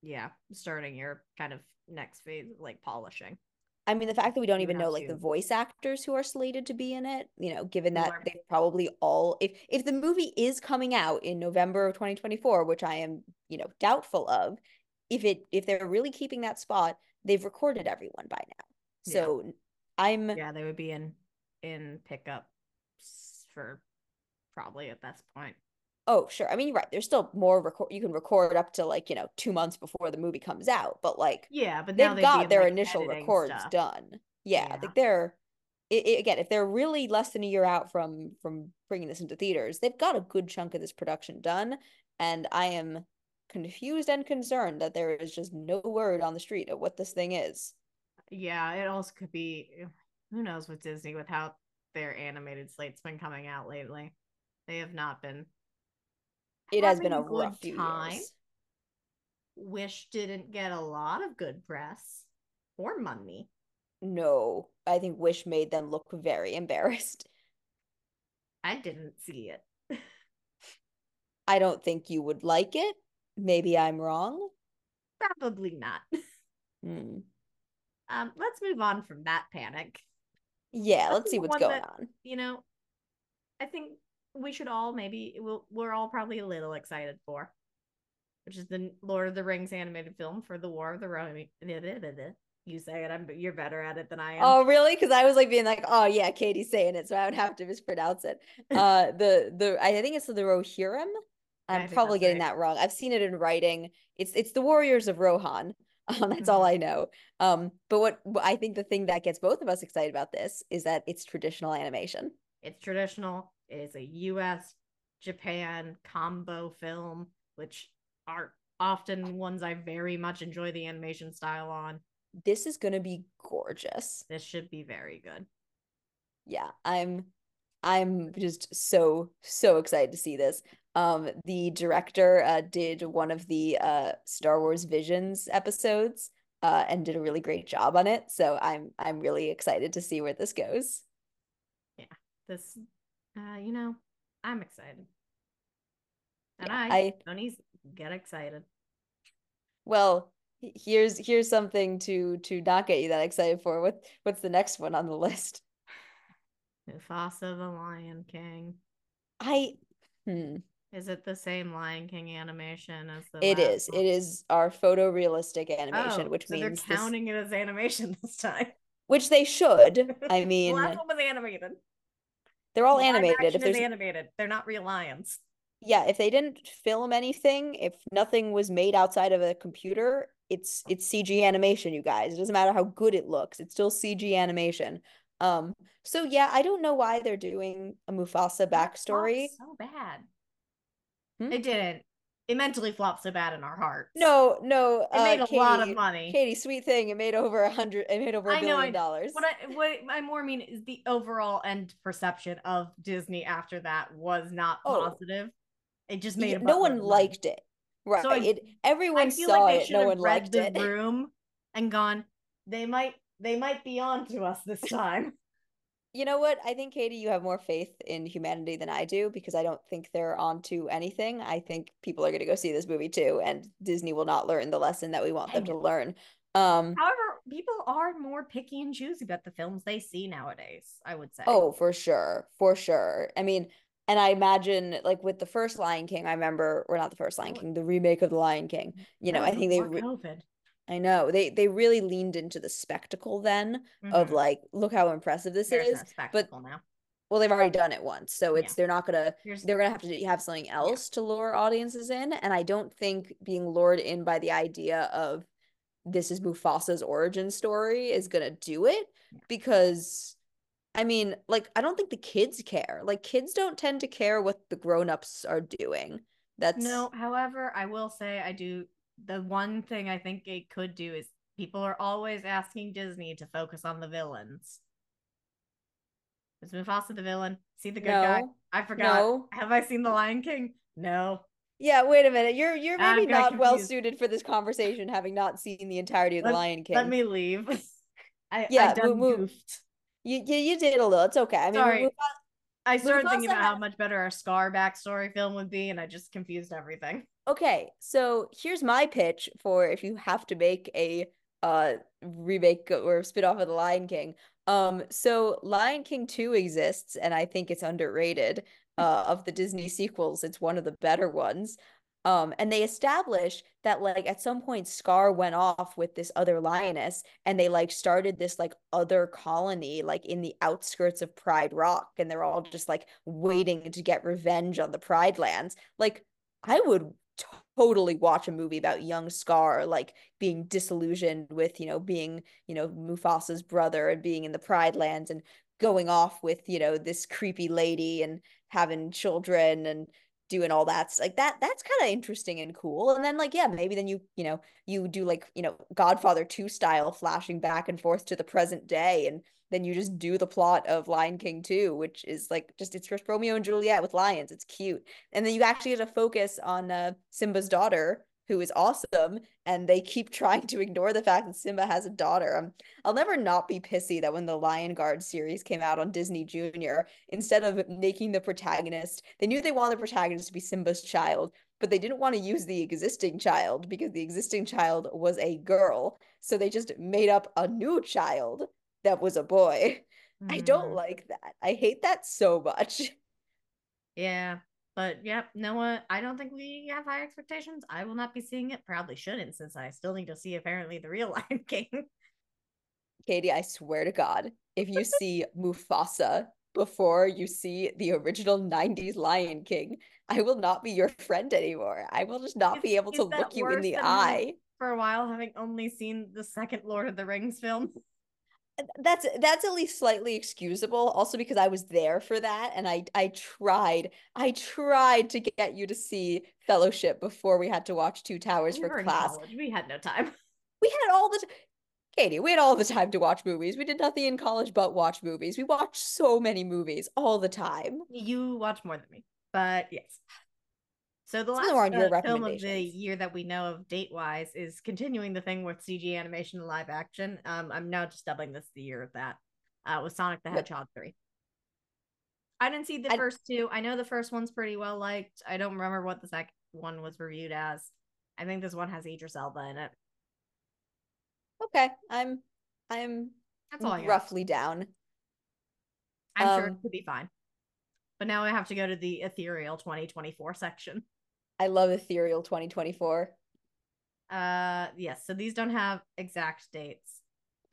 Speaker 2: yeah, starting your kind of next phase like polishing.
Speaker 1: I mean, the fact that we don't even know like the voice actors who are slated to be in it, you know, given that they've probably all if if the movie is coming out in November of 2024, which I am, you know, doubtful of, if it if they're really keeping that spot, they've recorded everyone by now.
Speaker 2: Yeah.
Speaker 1: So I'm
Speaker 2: Yeah, they would be in in pickup for probably at this point.
Speaker 1: Oh, sure. I mean, you're right. There's still more record. You can record up to like, you know, two months before the movie comes out, but like
Speaker 2: Yeah, but
Speaker 1: they've got their
Speaker 2: like,
Speaker 1: initial records
Speaker 2: stuff.
Speaker 1: done. Yeah,
Speaker 2: Yeah.
Speaker 1: like they're i i again, if they're really less than a year out from from bringing this into theaters, they've got a good chunk of this production done, and I am confused and concerned that there is just no word on the street of what this thing is.
Speaker 2: Yeah, it also could be eh, who knows with Disney with how their animated slate's been coming out lately. They have not been
Speaker 1: It has been a rough
Speaker 2: time.
Speaker 1: years.
Speaker 2: Wish didn't get a lot of good press or money.
Speaker 1: No, I think Wish made them look very embarrassed.
Speaker 2: I didn't see it.
Speaker 1: I don't think you would like it. Maybe I'm wrong.
Speaker 2: Probably not.
Speaker 1: Hmm.
Speaker 2: Um, let's move on from that panic.
Speaker 1: Yeah,
Speaker 2: Let's
Speaker 1: let's see what's going
Speaker 2: that-
Speaker 1: on.
Speaker 2: You know, I think we should all maybe we'll, we're all probably a little excited for, which is the Lord of the Rings animated film for the War of the Rohirrim. <laughs> You say it. I'm. You're better at it than I am.
Speaker 1: Oh, really? Because I was like being like, oh yeah, Katie's saying it, so I would have to mispronounce it. <laughs> Uh, the the I think it's the Rohirrim. I'm probably getting
Speaker 2: right.
Speaker 1: that wrong. I've seen it in writing. It's it's the Warriors of Rohan. <laughs> Um, that's all I know. Um, but what, what I think the thing that gets both of us excited about this is that it's traditional animation.
Speaker 2: It's traditional. It is a U.S. Japan combo film, which are often ones I very much enjoy the animation style on.
Speaker 1: This is gonna be gorgeous.
Speaker 2: This should be very good.
Speaker 1: yeah i'm i'm just so so excited to see this um the director uh did one of the uh star wars visions episodes uh and did a really great job on it so i'm i'm really excited to see where this goes Yeah.
Speaker 2: This, uh, you know, I'm excited. And
Speaker 1: Yeah,
Speaker 2: I,
Speaker 1: I-
Speaker 2: Tony's get excited.
Speaker 1: Well, here's here's something to to not get you that excited for. What what's the next one on the list? <laughs>
Speaker 2: Mufasa the Lion King.
Speaker 1: I hmm.
Speaker 2: Is it the same Lion King animation as the
Speaker 1: It is.
Speaker 2: one?
Speaker 1: It is our photorealistic animation,
Speaker 2: Oh,
Speaker 1: which
Speaker 2: so
Speaker 1: means
Speaker 2: they're
Speaker 1: this-
Speaker 2: counting it as animation <laughs> this time.
Speaker 1: which they should. I mean, <laughs>
Speaker 2: the last one was animated.
Speaker 1: They're all
Speaker 2: Live
Speaker 1: animated. If there's
Speaker 2: animated, they're not real lions.
Speaker 1: yeah, if they didn't film anything, if nothing was made outside of a computer, it's it's CG animation, you guys. It doesn't matter how good it looks. It's still CG animation. Um, so yeah, I don't know why they're doing a Mufasa backstory.
Speaker 2: so bad.
Speaker 1: Hmm?
Speaker 2: It didn't. It mentally flopped so bad in our hearts.
Speaker 1: No, no,
Speaker 2: it made
Speaker 1: uh,
Speaker 2: a lot of money.
Speaker 1: Katie, sweet thing. It made over a hundred. It made over a billion dollars.
Speaker 2: What I what I more mean is the overall end perception of Disney after that was not
Speaker 1: Oh.
Speaker 2: positive. It just
Speaker 1: Yeah,
Speaker 2: made a
Speaker 1: no one
Speaker 2: money.
Speaker 1: liked it. Right.
Speaker 2: So I-
Speaker 1: it everyone saw
Speaker 2: like they
Speaker 1: it. No one liked
Speaker 2: the
Speaker 1: it. <laughs>
Speaker 2: room and gone. They might they might be on to us this time.
Speaker 1: You know what? I think Katie, you have more faith in humanity than I do because I don't think they're onto anything. I think people are going to go see this movie too, and Disney will not learn the lesson that we want them to learn. Um,
Speaker 2: However, people are more picky and choosy about the films they see nowadays. I would say.
Speaker 1: oh, for sure, for sure. I mean, and I imagine like with the first Lion King, I remember, or not the first Lion. King, the remake of the Lion King. You know, I think they, re-
Speaker 2: COVID.
Speaker 1: I know they they really leaned into the spectacle then of
Speaker 2: Mhm.
Speaker 1: like, look how impressive this
Speaker 2: There's
Speaker 1: is.
Speaker 2: no spectacle now.
Speaker 1: Well, they've already done it once, so it's
Speaker 2: Yeah.
Speaker 1: they're not gonna
Speaker 2: Here's
Speaker 1: they're gonna have to have something else to lure audiences in, and I don't think being lured in by the idea of this is Mufasa's origin story is gonna do it
Speaker 2: Yeah.
Speaker 1: because I mean, like I don't think the kids care. Like kids don't tend to care what the grown-ups are doing. That's
Speaker 2: No, however, I will say I do the one thing I think it could do is people are always asking Disney to focus on the villains. Is Mufasa the villain? See the good guy? I forgot.
Speaker 1: no.
Speaker 2: Have I seen The Lion King? No.
Speaker 1: Yeah, wait a minute. You're you're
Speaker 2: ah,
Speaker 1: maybe
Speaker 2: got
Speaker 1: not well suited for this conversation, having not seen the entirety of The Lion King.
Speaker 2: Let me leave. <laughs> I,
Speaker 1: Yeah,
Speaker 2: I done
Speaker 1: mo- mo- You, you you did a little. It's okay. I mean,
Speaker 2: Sorry. I started thinking
Speaker 1: Mufasa
Speaker 2: about how much better our Scar backstory film would be, and I just confused everything.
Speaker 1: Okay, so here's my pitch for if you have to make a uh remake or spin-off of The Lion King. Um, so Lion King 2 exists, and I think it's underrated. <laughs> Uh, of the Disney sequels, it's one of the better ones. Um, and they establish that like at some point Scar went off with this other lioness, and they like started this like other colony like in the outskirts of Pride Rock, and they're all just like waiting to get revenge on the Pride lands. Like I would totally watch a movie about young Scar like being disillusioned with, you know, being, you know, Mufasa's brother and being in the Pride Lands and going off with, you know, this creepy lady and having children and doing all that. S- Like that that's kind of interesting and cool. And then like yeah, maybe then you, you know, you do like, you know, Godfather 2 style flashing back and forth to the present day and then you just do the plot of Lion King 2, which is like just it's just Romeo and Juliet with lions. It's cute and then you actually get to focus on uh, Simba's daughter, who is awesome, and they keep <laughs> trying to ignore the fact that Simba has a daughter. Um, I'll never not be pissy that when the Lion Guard series came out on Disney Junior, instead of making the protagonist, they knew they wanted the protagonist to be Simba's child, but they didn't want to use the existing child because the existing child was a girl. So they just made up a new child that was a boy. <laughs> I don't
Speaker 2: Mm,
Speaker 1: like that. I hate that so much. <laughs>
Speaker 2: Yeah, but yep, no one. I don't think we have high expectations. I will not be seeing it. Probably shouldn't, since I still need to see apparently the real <laughs> Lion King.
Speaker 1: Katie, I swear to God, if you see Mufasa before you see the original 90s Lion King, I will not be your friend anymore. I will just not
Speaker 2: Is-
Speaker 1: be able to look you in the eye.
Speaker 2: For a while, having only seen the second Lord of the Rings film.
Speaker 1: That's that's at least slightly excusable, also because I was there for that and I I tried. I tried to get you to see Fellowship before we had to watch Two Towers
Speaker 2: We
Speaker 1: for class.
Speaker 2: We had no time. <laughs>
Speaker 1: We had all the t- Katie, we had all the time to watch movies. We did nothing in college but watch movies. We watched so many movies all the time.
Speaker 2: You watch more than me, but yes. So the last
Speaker 1: them are on
Speaker 2: uh, film of the year that we know of date wise is continuing the thing with CG animation and live action. Um, I'm now just doubling this the year of that. Uh, with Sonic the
Speaker 1: Yep.
Speaker 2: Hedgehog three. I didn't see the
Speaker 1: I-
Speaker 2: first two. I know the first one's pretty well liked. I don't remember what the second one was reviewed as. I think this one has Idris Elba in it.
Speaker 1: Okay, I'm I'm
Speaker 2: That's all
Speaker 1: roughly down.
Speaker 2: I'm sure
Speaker 1: um,
Speaker 2: it could be fine. But now I have to go to the ethereal 2024 section.
Speaker 1: I love Ethereal 2024.
Speaker 2: Uh yes, so these don't have exact dates.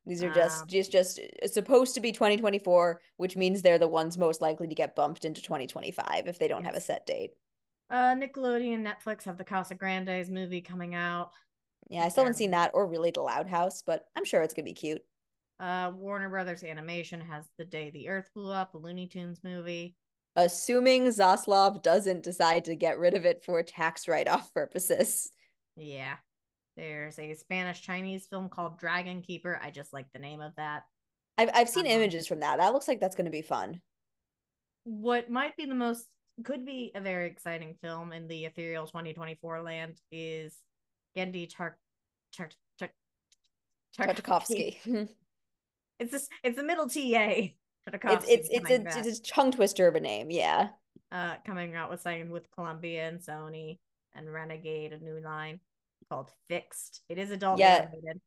Speaker 1: These are just
Speaker 2: Um,
Speaker 1: just just supposed to be 2024, which means they're the ones most likely to get bumped into 2025 if they don't have a set date.
Speaker 2: Uh Nickelodeon and Netflix have the Casagrandes movie coming out.
Speaker 1: Yeah, I still haven't seen that or really The Loud House, but I'm sure it's gonna be cute.
Speaker 2: Uh Warner Brothers Animation has The Day the Earth Blew Up, a Looney Tunes movie.
Speaker 1: Assuming Zaslav doesn't decide to get rid of it for tax write-off purposes.
Speaker 2: Yeah. There's a Spanish Chinese film called Dragon Keeper. I just like the name of that.
Speaker 1: I've I've seen
Speaker 2: Uh-huh.
Speaker 1: images from that. That looks like that's gonna be fun.
Speaker 2: What might be the most could be a very exciting film in the ethereal 2024 land is Genndy Tar Tar Tar
Speaker 1: Tartakovsky. <laughs>
Speaker 2: It's this it's the middle TA.
Speaker 1: It's it's it's a,
Speaker 2: back,
Speaker 1: it's a tongue twister of a name, yeah.
Speaker 2: uh coming out with something with Columbia and Sony and Renegade, a new line called Fixed. It is adult
Speaker 1: Yeah.
Speaker 2: animated.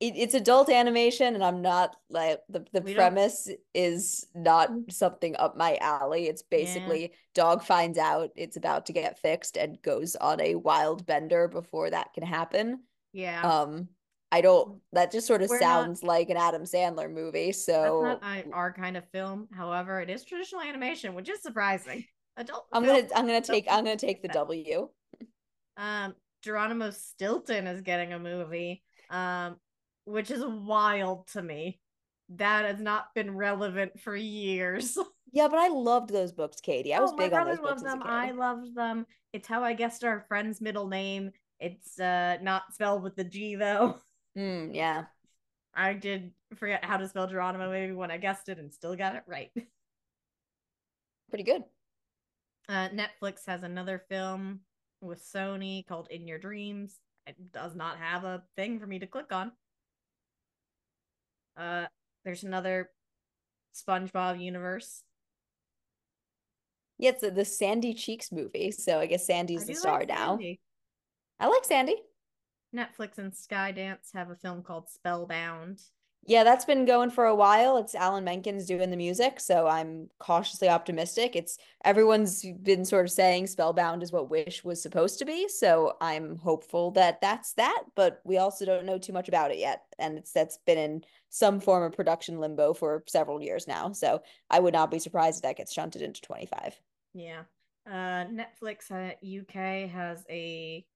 Speaker 1: it, it's adult animation and i'm not like the, the
Speaker 2: We don't-
Speaker 1: premise is not something up my alley it's basically dog finds out it's about to get fixed and goes on a wild bender before that can happen
Speaker 2: Yeah.
Speaker 1: um i don't that just sort of
Speaker 2: We're not-
Speaker 1: sounds like an adam sandler movie so
Speaker 2: not our kind of film. However, it is traditional animation, which is surprising. Adult.
Speaker 1: i'm
Speaker 2: film-
Speaker 1: gonna i'm gonna take i'm gonna take the w
Speaker 2: Um, Geronimo Stilton is getting a movie, um, which is wild to me. That has not been relevant for years. <laughs>
Speaker 1: yeah but i loved those books katie i was
Speaker 2: oh,
Speaker 1: big on those books
Speaker 2: loved
Speaker 1: as a
Speaker 2: them. I loved them. It's how I guessed our friend's middle name. It's uh not spelled with the G though.
Speaker 1: Mm, yeah
Speaker 2: I did forget how to spell Geronimo maybe when I guessed it and still got it right. <laughs>
Speaker 1: pretty good
Speaker 2: Uh, Netflix has another film with Sony called In Your Dreams. It does not have a thing for me to click on. Uh, there's another SpongeBob universe.
Speaker 1: yeah it's the, the sandy cheeks movie so i guess sandy's
Speaker 2: do
Speaker 1: the
Speaker 2: like
Speaker 1: star now
Speaker 2: Sandy.
Speaker 1: i like sandy
Speaker 2: Netflix and Skydance have a film called Spellbound.
Speaker 1: Yeah, that's been going for a while. It's Alan Menken's doing the music, so I'm cautiously optimistic. It's everyone's been sort of saying Spellbound is what Wish was supposed to be, so I'm hopeful that that's that, but we also don't know too much about it yet. And it's that's been in some form of production limbo for several years now. So I would not be surprised if that gets shunted into 25.
Speaker 2: Yeah. Uh, Netflix uh, UK has a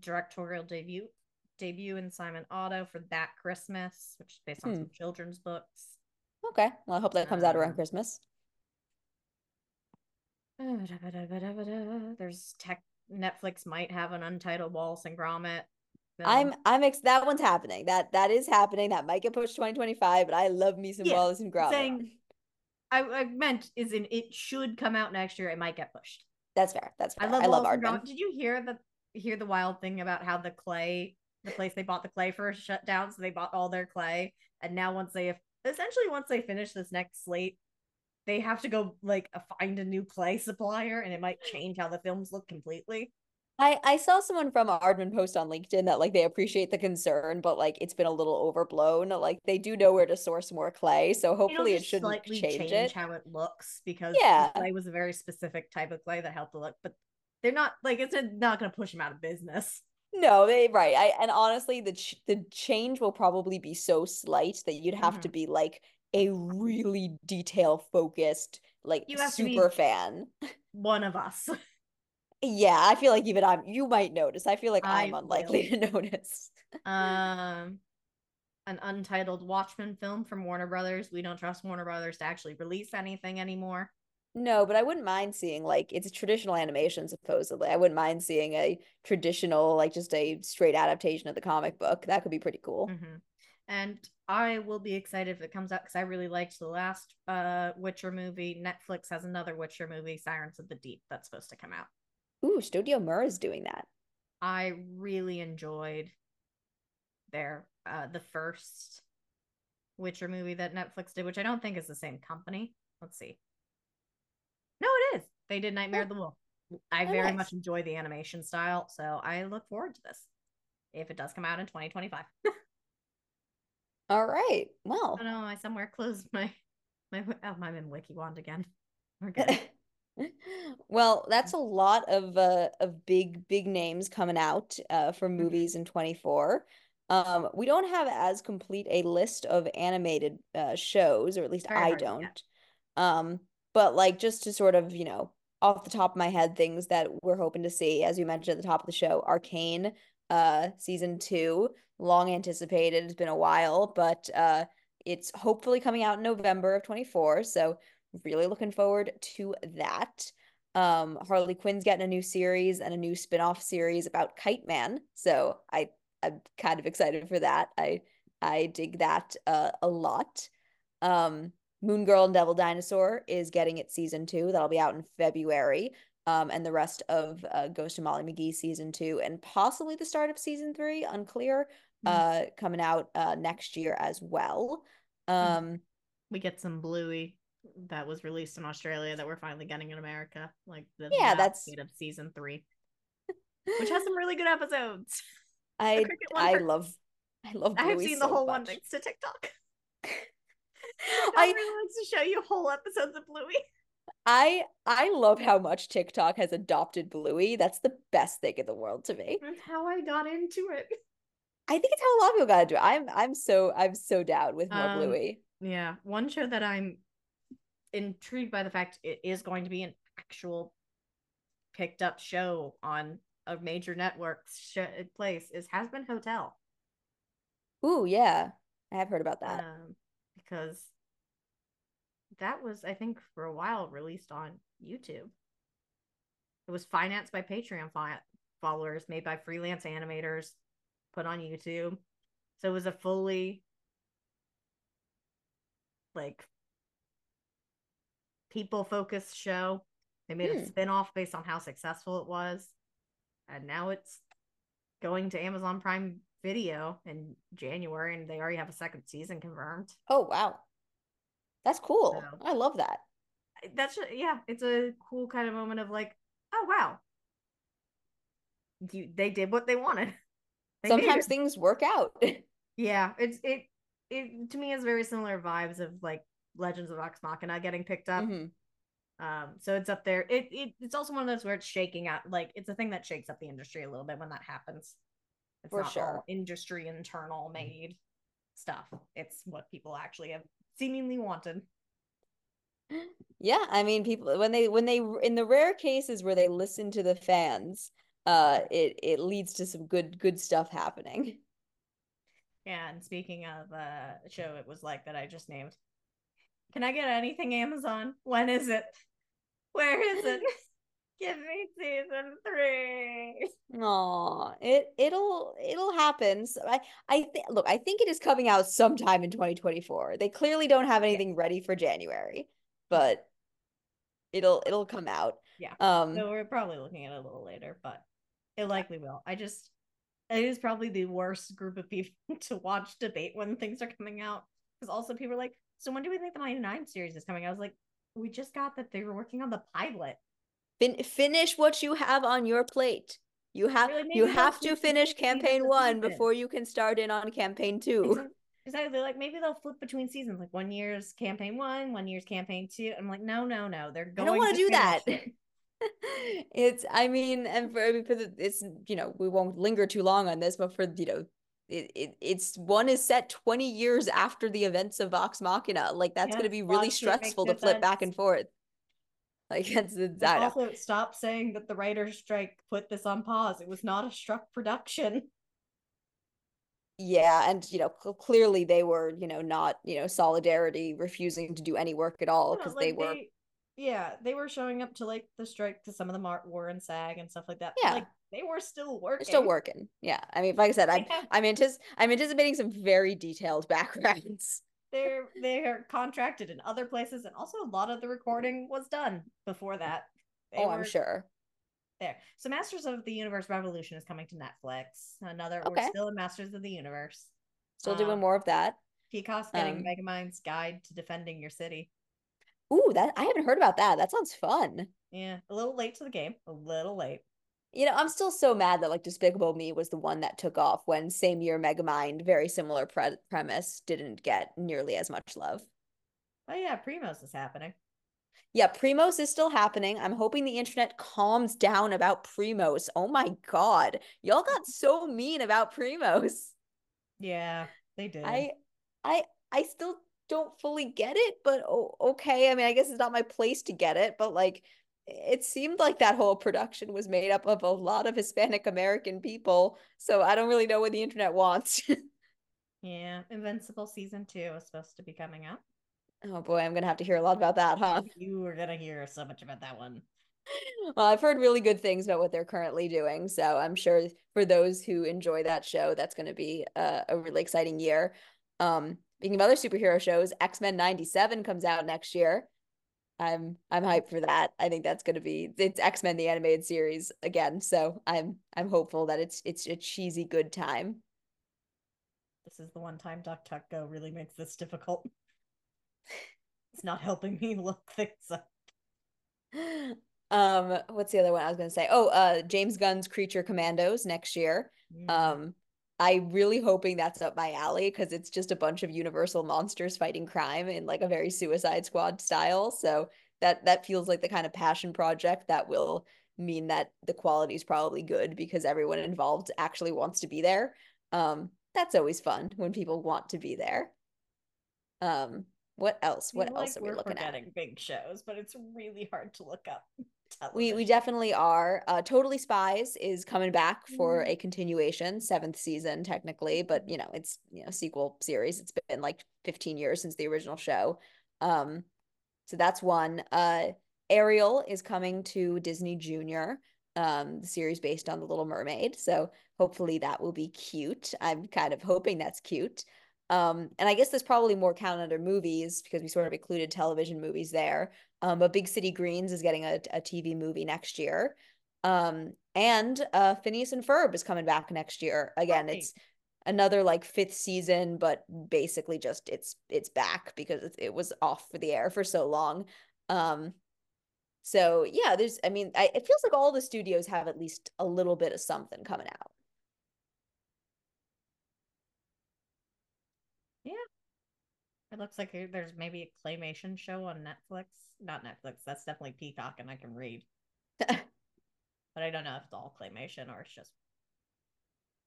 Speaker 2: directorial debut debut in Simon Otto for That Christmas, which is based on
Speaker 1: Hmm.
Speaker 2: some children's books.
Speaker 1: Okay. Well, I hope that comes out around
Speaker 2: Um,
Speaker 1: Christmas. <sighs>
Speaker 2: There's tech. Netflix might have an untitled Wallace and Gromit. film.
Speaker 1: I'm I'm ex- that one's happening. That that is happening. That might get pushed to 2025, but I love me some
Speaker 2: Yeah,
Speaker 1: Wallace and Gromit.
Speaker 2: saying- I, I meant is in it should come out next year. It might get pushed.
Speaker 1: That's fair. That's fair.
Speaker 2: I love,
Speaker 1: I love
Speaker 2: and Did you hear the hear the wild thing about how the clay, the place they bought the clay for, shut down? So they bought all their clay, and now once they have essentially once they finish this next slate, they have to go like find a new clay <laughs> supplier, and it might change how the films look completely.
Speaker 1: I I saw someone from Aardman post on LinkedIn that like they appreciate the concern, but like it's been a little overblown. Like they do know where to source more clay, so hopefully it shouldn't change,
Speaker 2: change,
Speaker 1: it.
Speaker 2: how it looks because
Speaker 1: Yeah.
Speaker 2: clay was a very specific type of clay that helped the look, but they're not like it's not going to push them out of business.
Speaker 1: No, they right. I and honestly, the ch- the change will probably be so slight that you'd have to be like a really detail focused, like
Speaker 2: You have to be-
Speaker 1: super fan. <laughs>
Speaker 2: One of us. <laughs>
Speaker 1: Yeah, I feel like even I'm. You might notice. I feel like
Speaker 2: I
Speaker 1: I'm unlikely to <laughs> notice.
Speaker 2: um an untitled Watchmen film from Warner Brothers. We don't trust Warner Brothers to actually release anything anymore.
Speaker 1: No, but I wouldn't mind seeing like it's a traditional animation supposedly. I wouldn't mind seeing a traditional like just a straight adaptation of the comic book. That could be pretty cool.
Speaker 2: Mhm. And I will be excited if it comes out because I really liked the last uh Witcher movie. Netflix has another Witcher movie, Sirens of the Deep, that's supposed to come out.
Speaker 1: Ooh, Studio Mir is doing that.
Speaker 2: I really enjoyed their uh the first Witcher movie that Netflix did, which I don't think is the same company. Let's see. They did Nightmare
Speaker 1: Oh.
Speaker 2: of the Wolf. I
Speaker 1: Oh,
Speaker 2: very
Speaker 1: nice.
Speaker 2: much enjoy the animation style, so I look forward to this if it does come out in 2025. <laughs>
Speaker 1: All right. Well,
Speaker 2: Oh no, I somewhere closed my my oh I'm in WikiWand again. <laughs> We're good. <laughs>
Speaker 1: well, that's a lot of uh of big big names coming out uh for
Speaker 2: Mm-hmm.
Speaker 1: movies in 24. Um, we don't have as complete a list of animated uh shows, or at least
Speaker 2: Very
Speaker 1: I
Speaker 2: hard to get.
Speaker 1: don't. Um, but like just to sort of, you know, off the top of my head, things that we're hoping to see, as you mentioned at the top of the show, Arcane, uh, season two, long anticipated. It's been a while, but uh, it's hopefully coming out in November of 24. So really looking forward to that. Um, Harley Quinn's getting a new series and a new spin-off series about Kite Man. So I I'm kind of excited for that. I I dig that uh, a lot. Um, Moon Girl and Devil Dinosaur is getting its season two. That'll be out in February. Um, and the rest of uh, Ghost of Molly McGee season two and possibly the start of season three, unclear,
Speaker 2: Mhm.
Speaker 1: uh, coming out uh, next year as well. Um,
Speaker 2: we get some Bluey that was released in Australia that we're finally getting in America. Like the
Speaker 1: Yeah, that's-
Speaker 2: of season three, <laughs> which has some really good episodes. <laughs>
Speaker 1: I I love I love
Speaker 2: I have
Speaker 1: Bluey
Speaker 2: seen the
Speaker 1: so
Speaker 2: whole one thanks to TikTok. <laughs>
Speaker 1: I-
Speaker 2: likes to show you whole episodes of Bluey.
Speaker 1: I I love how much TikTok has adopted Bluey. That's the best thing in the world to me.
Speaker 2: That's how I got into it.
Speaker 1: I think it's how a lot of people gotta do it. I'm I'm so I'm so down with more
Speaker 2: Um,
Speaker 1: Bluey.
Speaker 2: Yeah, one show that I'm intrigued by the fact it is going to be an actual picked up show on a major network sh- place is Hazbin Hotel.
Speaker 1: Ooh, yeah. I have heard about that.
Speaker 2: um, because that was, I think, for a while released on YouTube. It was financed by Patreon fi- followers, made by freelance animators, put on YouTube. So it was a fully like people focused show. They made
Speaker 1: Hmm.
Speaker 2: a spin off based on how successful it was. And now it's going to Amazon Prime Video in January, and they already have a second season confirmed.
Speaker 1: Oh, wow. That's cool.
Speaker 2: So-
Speaker 1: I love that.
Speaker 2: That's yeah, it's a cool kind of moment of like, oh wow, you they did what they wanted. <laughs> They
Speaker 1: Sometimes things work out. <laughs>
Speaker 2: yeah, it's it it to me is very similar vibes of like Legends of Vox Machina getting picked up.
Speaker 1: Mhm.
Speaker 2: Um, so it's up there. It, it it's also one of those where it's shaking out. Like it's a thing that shakes up the industry a little bit when that happens. It's
Speaker 1: For
Speaker 2: not
Speaker 1: sure.
Speaker 2: all industry internal made stuff. It's what people actually have seemingly wanted.
Speaker 1: Yeah, I mean, people when they when they in the rare cases where they listen to the fans, uh, it it leads to some good good stuff happening.
Speaker 2: Yeah, and speaking of uh, a show, it was like that I just named. Can I get anything Amazon? When is it? Where is it? <laughs> Give me season three.
Speaker 1: Aw, it it'll it'll happen. So I I think look, I think it is coming out sometime in 2024. They clearly don't have anything ready for January, but it'll it'll come out.
Speaker 2: Yeah.
Speaker 1: Um,
Speaker 2: So we're probably looking at it a little later, but it likely will. I just it is probably the worst group of people <laughs> to watch debate when things are coming out. Because also people are like, so when do we think the 99 series is coming? I was like, we just got that they were working on the pilot.
Speaker 1: Fin finish what you have on your plate. You have
Speaker 2: Really,
Speaker 1: you have to finish campaign one before you can start in on campaign two.
Speaker 2: Exactly. Like maybe they'll flip between seasons, like one year's campaign one, one year's campaign two. I'm like, no, no, no. They're going.
Speaker 1: I don't want to do that.
Speaker 2: it. <laughs> <laughs>
Speaker 1: It's, I mean, and for, I mean, for the, it's, you know, we won't linger too long on this, but for, you know, it, it it's one is set 20 years after the events of Vox Machina. Like that's
Speaker 2: Yeah,
Speaker 1: going to be really stressful to flip back and forth. Like <laughs> it's,
Speaker 2: And
Speaker 1: I don't know.
Speaker 2: also, stop saying that the writer's strike put this on pause. It was not a struck production.
Speaker 1: Yeah, and you know, cl- clearly they were, you know, not, you know, solidarity refusing to do any work at all because
Speaker 2: like,
Speaker 1: they were
Speaker 2: yeah, they were showing up to like the strike because some of them art war and SAG and stuff like that.
Speaker 1: Yeah.
Speaker 2: Like they were still working.
Speaker 1: they're still working. Yeah. I mean, like I said, I'm
Speaker 2: Yeah.
Speaker 1: I'm antici- I'm anticipating some very detailed <laughs> backgrounds.
Speaker 2: They're they're contracted in other places, and also a lot of the recording was done before that. They
Speaker 1: Oh, I'm sure.
Speaker 2: there. So Masters of the Universe Revolution is coming to Netflix. Another
Speaker 1: Okay.
Speaker 2: we're still in Masters of the Universe.
Speaker 1: Still doing
Speaker 2: Um,
Speaker 1: more of that.
Speaker 2: Peacock's getting
Speaker 1: Um,
Speaker 2: Megamind's Guide to Defending Your City.
Speaker 1: Ooh, that I haven't heard about that. That sounds fun.
Speaker 2: Yeah, a little late to the game. A little late.
Speaker 1: You know, I'm still so mad that like Despicable Me was the one that took off when same year Megamind, very similar pre- premise, didn't get nearly as much love.
Speaker 2: Oh yeah, Primos is happening.
Speaker 1: Yeah, Primos is still happening. I'm hoping the internet calms down about Primos. Oh my god. Y'all got <laughs> so mean about Primos.
Speaker 2: Yeah, they did.
Speaker 1: I I I still don't fully get it, but oh, okay. I mean, I guess it's not my place to get it, but like it seemed like that whole production was made up of a lot of Hispanic American people. So I don't really know what the internet wants. <laughs>
Speaker 2: yeah, Invincible season 2 is supposed to be coming out.
Speaker 1: Oh boy, I'm gonna have to hear a lot about that, huh? <laughs>
Speaker 2: You are gonna hear so much about that one.
Speaker 1: Well, I've heard really good things about what they're currently doing, so I'm sure for those who enjoy that show, that's going to be a, a, really exciting year. Um, speaking of other superhero shows, X Men '97 comes out next year. I'm I'm hyped for that. I think that's going to be it's X Men the animated series again, so I'm I'm hopeful that it's it's a cheesy good time.
Speaker 2: This is the one time DuckDuckGo really makes this difficult. <laughs> it's not helping me <laughs> look things up. <gasps>
Speaker 1: Um, what's the other one I was gonna say? Oh, uh, James Gunn's Creature Commandos next year. Mm. Um, I really hoping that's up my alley because it's just a bunch of Universal monsters fighting crime in like a very Suicide Squad style. So that that feels like the kind of passion project that will mean that the quality is probably good because everyone involved actually wants to be there. Um, that's always fun when people want to be there. Um, what else? What else like are we looking
Speaker 2: at? Big shows, but it's really hard to look up.
Speaker 1: We we definitely are. Uh, totally Spies is coming back for mm. a continuation, seventh season technically, but you know it's you know sequel series. It's been like fifteen years since the original show. Um, so that's one. Uh, Ariel is coming to Disney Junior. Um, the series based on The Little Mermaid. So hopefully that will be cute. I'm kind of hoping that's cute. Um, and I guess there's probably more count under movies because we sort of included television movies there. Um, but Big City Greens is getting a, a TV movie next year. Um, and uh, Phineas and Ferb is coming back next year. Again, right. it's another like fifth season, but basically just it's it's back because it, it was off for the air for so long. Um, so yeah, there's I mean, I, it feels like all the studios have at least a little bit of something coming out.
Speaker 2: It looks like there's maybe a claymation show on Netflix. Not Netflix. That's definitely Peacock, and I can read. <laughs> but I don't know if it's all claymation or it's just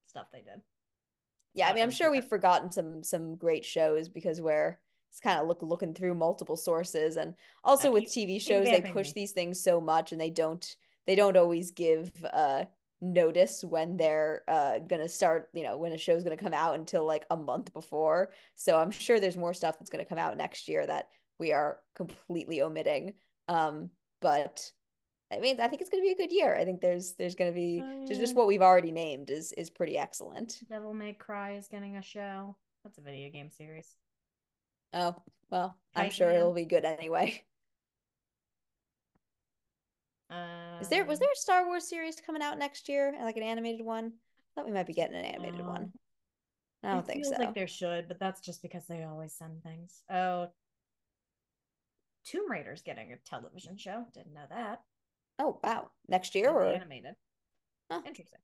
Speaker 2: stuff they did.
Speaker 1: Yeah, I mean, I'm sure we've forgotten some some great shows because we're it's kind of look looking through multiple sources, and also with TV shows, they push these things so much, and they don't they don't always give uh notice when they're uh gonna start you know when a show's gonna come out until like a month before. So i'm sure there's more stuff that's gonna come out next year that we are completely omitting. Um but i mean i think it's gonna be a good year. I think there's there's gonna be oh, yeah. just what we've already named is is pretty excellent.
Speaker 2: Devil may cry is getting a show. That's a video game series.
Speaker 1: Oh well i'm sure it'll be good anyway um, Is there was there a Star Wars series coming out next year, like an animated one? I thought we might be getting an animated um, one. I don't think so.
Speaker 2: Like there should, but that's just because they always send things. Oh, Tomb Raider's getting a television show. Didn't know that.
Speaker 1: Oh wow! Next year or
Speaker 2: animated? Huh. Interesting.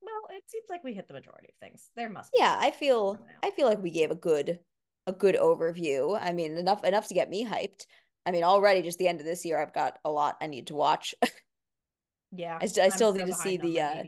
Speaker 2: Well, it seems like we hit the majority of things. There must.
Speaker 1: Yeah, I feel I feel like we gave a good a good overview. I mean, enough enough to get me hyped. I mean, already just the end of this year, I've got a lot I need to watch. <laughs>
Speaker 2: yeah,
Speaker 1: I, st- I still need to see the. Uh,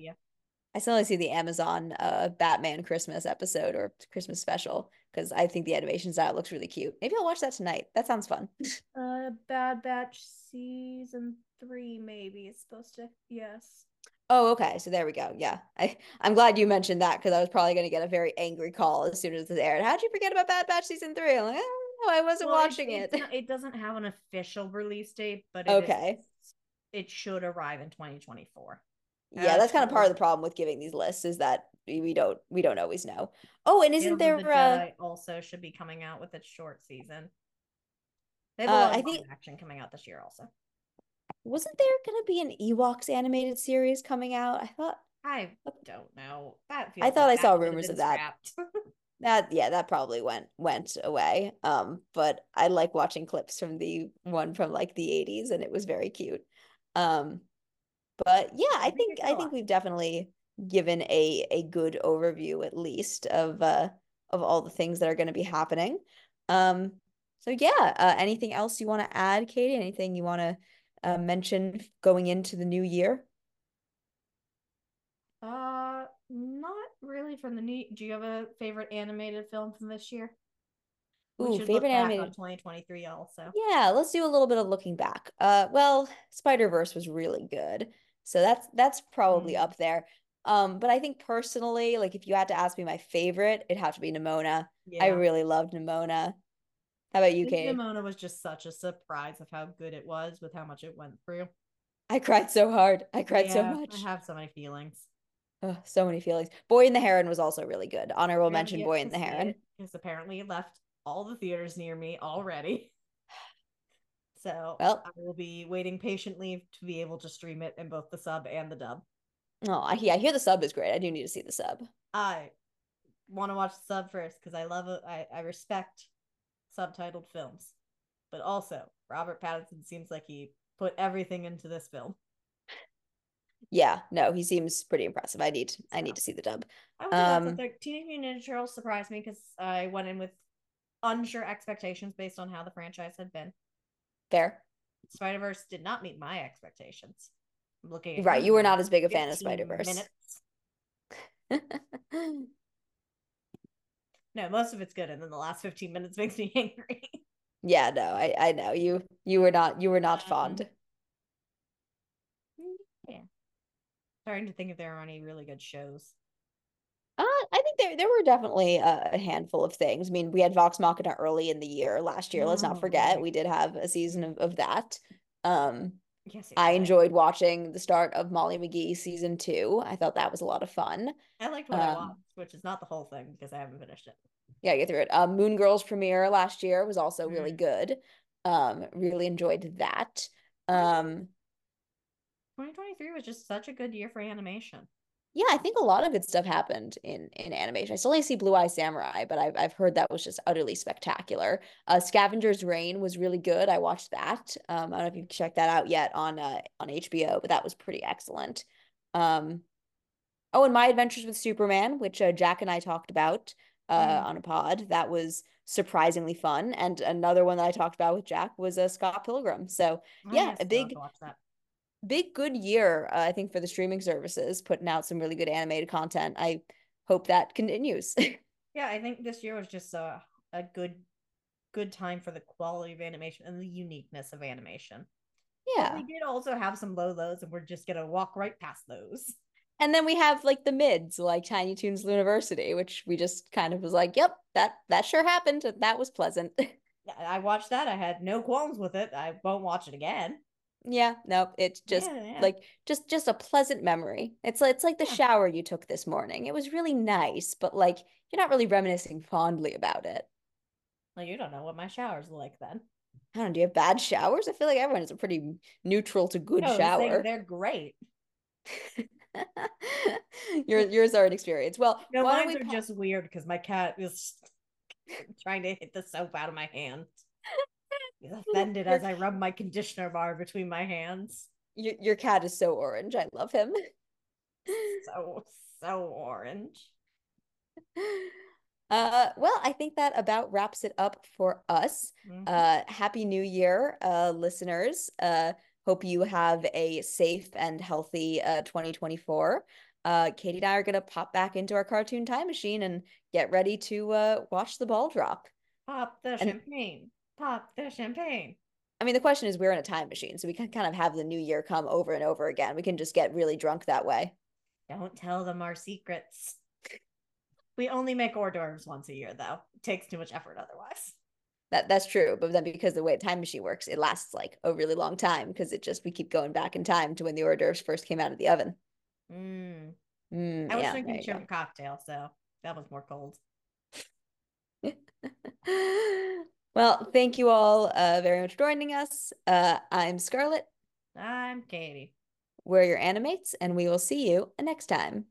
Speaker 1: I still need to see the Amazon uh, Batman Christmas episode or Christmas special because I think the animation style looks really cute. Maybe I'll watch that tonight. That sounds fun. <laughs>
Speaker 2: uh, Bad Batch season three, maybe it's supposed to. Yes.
Speaker 1: Oh, okay. So there we go. Yeah. I, I'm glad you mentioned that because I was probably going to get a very angry call as soon as it aired. How'd you forget about Bad Batch season three? I'm like, eh, no, I wasn't well, watching it.
Speaker 2: It. it doesn't have an official release date, but
Speaker 1: okay,
Speaker 2: is, it should arrive in 2024.
Speaker 1: Yeah, that's kind of part of the problem with giving these lists is that we don't we don't always know. Oh, and isn't there
Speaker 2: the uh, also should be coming out with its short season? They have a uh, lot of I think, action coming out this year also.
Speaker 1: Wasn't there going to be an Ewoks animated series coming out? I thought
Speaker 2: I don't know. That
Speaker 1: I thought like I saw rumors of that. <laughs> That yeah, that probably went went away. Um, but I like watching clips from the one from like the 80s and it was very cute. Um, but yeah, I
Speaker 2: think
Speaker 1: I think we've definitely given a a good overview at least of uh of all the things that are going to be happening. Um, so yeah, uh, anything else you want to add, Katie? Anything you want to uh, mention going into the new year?
Speaker 2: Uh, not really from the new. Do you have a favorite animated film from this year? We
Speaker 1: Ooh, favorite animated
Speaker 2: 2023 also.
Speaker 1: Yeah, let's do a little bit of looking back. Uh, well, Spider-Verse was really good. So that's that's probably
Speaker 2: Mm.
Speaker 1: up there. Um, but I think personally, like if you had to ask me my favorite, it'd have to be Nimona. I really loved Nimona. How about you, Katie?
Speaker 2: Nimona was just such a surprise of how good it was with how much it went through.
Speaker 1: I cried so hard. I cried so much.
Speaker 2: I have so many feelings.
Speaker 1: Ugh, so many feelings. Boy in the Heron was also really good. Honorable mention Boy in the Heron.
Speaker 2: Because apparently it left all the theaters near me already. <laughs> So
Speaker 1: Well-
Speaker 2: I will be waiting patiently to be able to stream it in both the sub and the dub.
Speaker 1: Oh, I, yeah, I hear the sub is great. I do need to see the sub.
Speaker 2: I want to watch the sub first because I love it. I, I respect subtitled films, but also Robert Pattinson seems like he put everything into this film.
Speaker 1: Yeah, no, he seems pretty impressive. I need I need to see the dub.
Speaker 2: I would say that's
Speaker 1: Um,
Speaker 2: there. Teenage Mutant Ninja Turtles surprised me because I went in with unsure expectations based on how the franchise had been.
Speaker 1: Fair.
Speaker 2: Spider Verse did not meet my expectations. I'm looking at
Speaker 1: Right, you were not as big a fan of
Speaker 2: 15
Speaker 1: Spider-Verse. <laughs>
Speaker 2: No, most of it's good, and then the last 15 minutes <laughs> makes me angry.
Speaker 1: Yeah, no, I I know you you were not you were not
Speaker 2: Um,
Speaker 1: fond.
Speaker 2: yeah. Starting to think if there are any really good shows.
Speaker 1: Uh, I think there there were definitely a, handful of things. I mean, we had Vox Machina early in the year last year. Let's
Speaker 2: Oh,
Speaker 1: not forget
Speaker 2: right.
Speaker 1: we did have a season of, of that. Um,
Speaker 2: Yes,
Speaker 1: I enjoyed watching the start of Molly McGee season two. I thought that was a lot of fun.
Speaker 2: I liked what I
Speaker 1: um,
Speaker 2: watched, which is not the whole thing because I haven't finished it.
Speaker 1: Yeah, get through it. Um, Moon Girls premiere last year was also really
Speaker 2: Mm.
Speaker 1: good. Um, really enjoyed that. Um,
Speaker 2: 2023 was just such a good year for animation.
Speaker 1: yeah, I think a lot of good stuff happened in in animation. I still only see Blue Eye Samurai, but I've I've heard that was just utterly spectacular. Uh, Scavenger's Reign was really good. I watched that. Um, I don't know if you've checked that out yet on uh on HBO, but that was pretty excellent. Um, oh, and My Adventures with Superman, which uh, Jack and I talked about uh
Speaker 2: Mm.
Speaker 1: on a pod, that was surprisingly fun. And another one that I talked about with Jack was uh, Scott Pilgrim. So
Speaker 2: Oh,
Speaker 1: Yeah, a big-
Speaker 2: to watch that.
Speaker 1: Big good year, uh, I think, for the streaming services, putting out some really good animated content. I hope that continues. <laughs>
Speaker 2: Yeah, I think this year was just a a good good time for the quality of animation and the uniqueness of animation. But
Speaker 1: yeah.
Speaker 2: we did also have some low lows, and we're just gonna walk right past those.
Speaker 1: And then we have like the mids, like Tiny Toons University, which we just kind of was like, yep, that that sure happened. That was pleasant. <laughs>
Speaker 2: I watched that. I had no qualms with it. I won't watch it again.
Speaker 1: Yeah, no, it's just
Speaker 2: Yeah, yeah.
Speaker 1: like just just a pleasant memory. It's like it's like the
Speaker 2: Yeah.
Speaker 1: shower you took this morning. It was really nice, but like you're not really reminiscing fondly about it.
Speaker 2: Well, you don't know what my showers are like then.
Speaker 1: I don't know, do you have bad showers? I feel like everyone has a pretty neutral to good
Speaker 2: No,
Speaker 1: shower.
Speaker 2: they're great. <laughs>
Speaker 1: Your yours are an experience. Well,
Speaker 2: No,
Speaker 1: why
Speaker 2: mine
Speaker 1: we
Speaker 2: are
Speaker 1: pa-
Speaker 2: just weird because my cat is <laughs> trying to hit the soap out of my hand. <laughs> Offended as I rub my conditioner bar between my hands.
Speaker 1: your your cat is so orange. I love him. <laughs>
Speaker 2: So so orange. <laughs>
Speaker 1: Uh, well, I think that about wraps it up for us.
Speaker 2: Mhm.
Speaker 1: Uh, happy New Year, uh, listeners. Uh, hope you have a safe and healthy uh 2024. Uh, Katie and I are gonna pop back into our cartoon time machine and get ready to uh watch the ball drop.
Speaker 2: Pop the
Speaker 1: And-
Speaker 2: champagne. Pop the champagne.
Speaker 1: I mean, the question is, we're in a time machine, so we can kind of have the new year come over and over again. We can just get really drunk that way.
Speaker 2: Don't tell them our secrets. We only make hors d'oeuvres once a year, though. It takes too much effort otherwise.
Speaker 1: That that's true, but then because the way a time machine works, it lasts like a really long time because it just we keep going back in time to when the hors d'oeuvres first came out of the oven.
Speaker 2: Mm.
Speaker 1: Mm,
Speaker 2: I was
Speaker 1: yeah,
Speaker 2: drinking shrimp cocktail, so that was more cold. <laughs>
Speaker 1: Well, thank you all uh, very much for joining us. Uh, I'm Scarlett.
Speaker 2: I'm Katie.
Speaker 1: We're your Ani-Mates, and we will see you next time.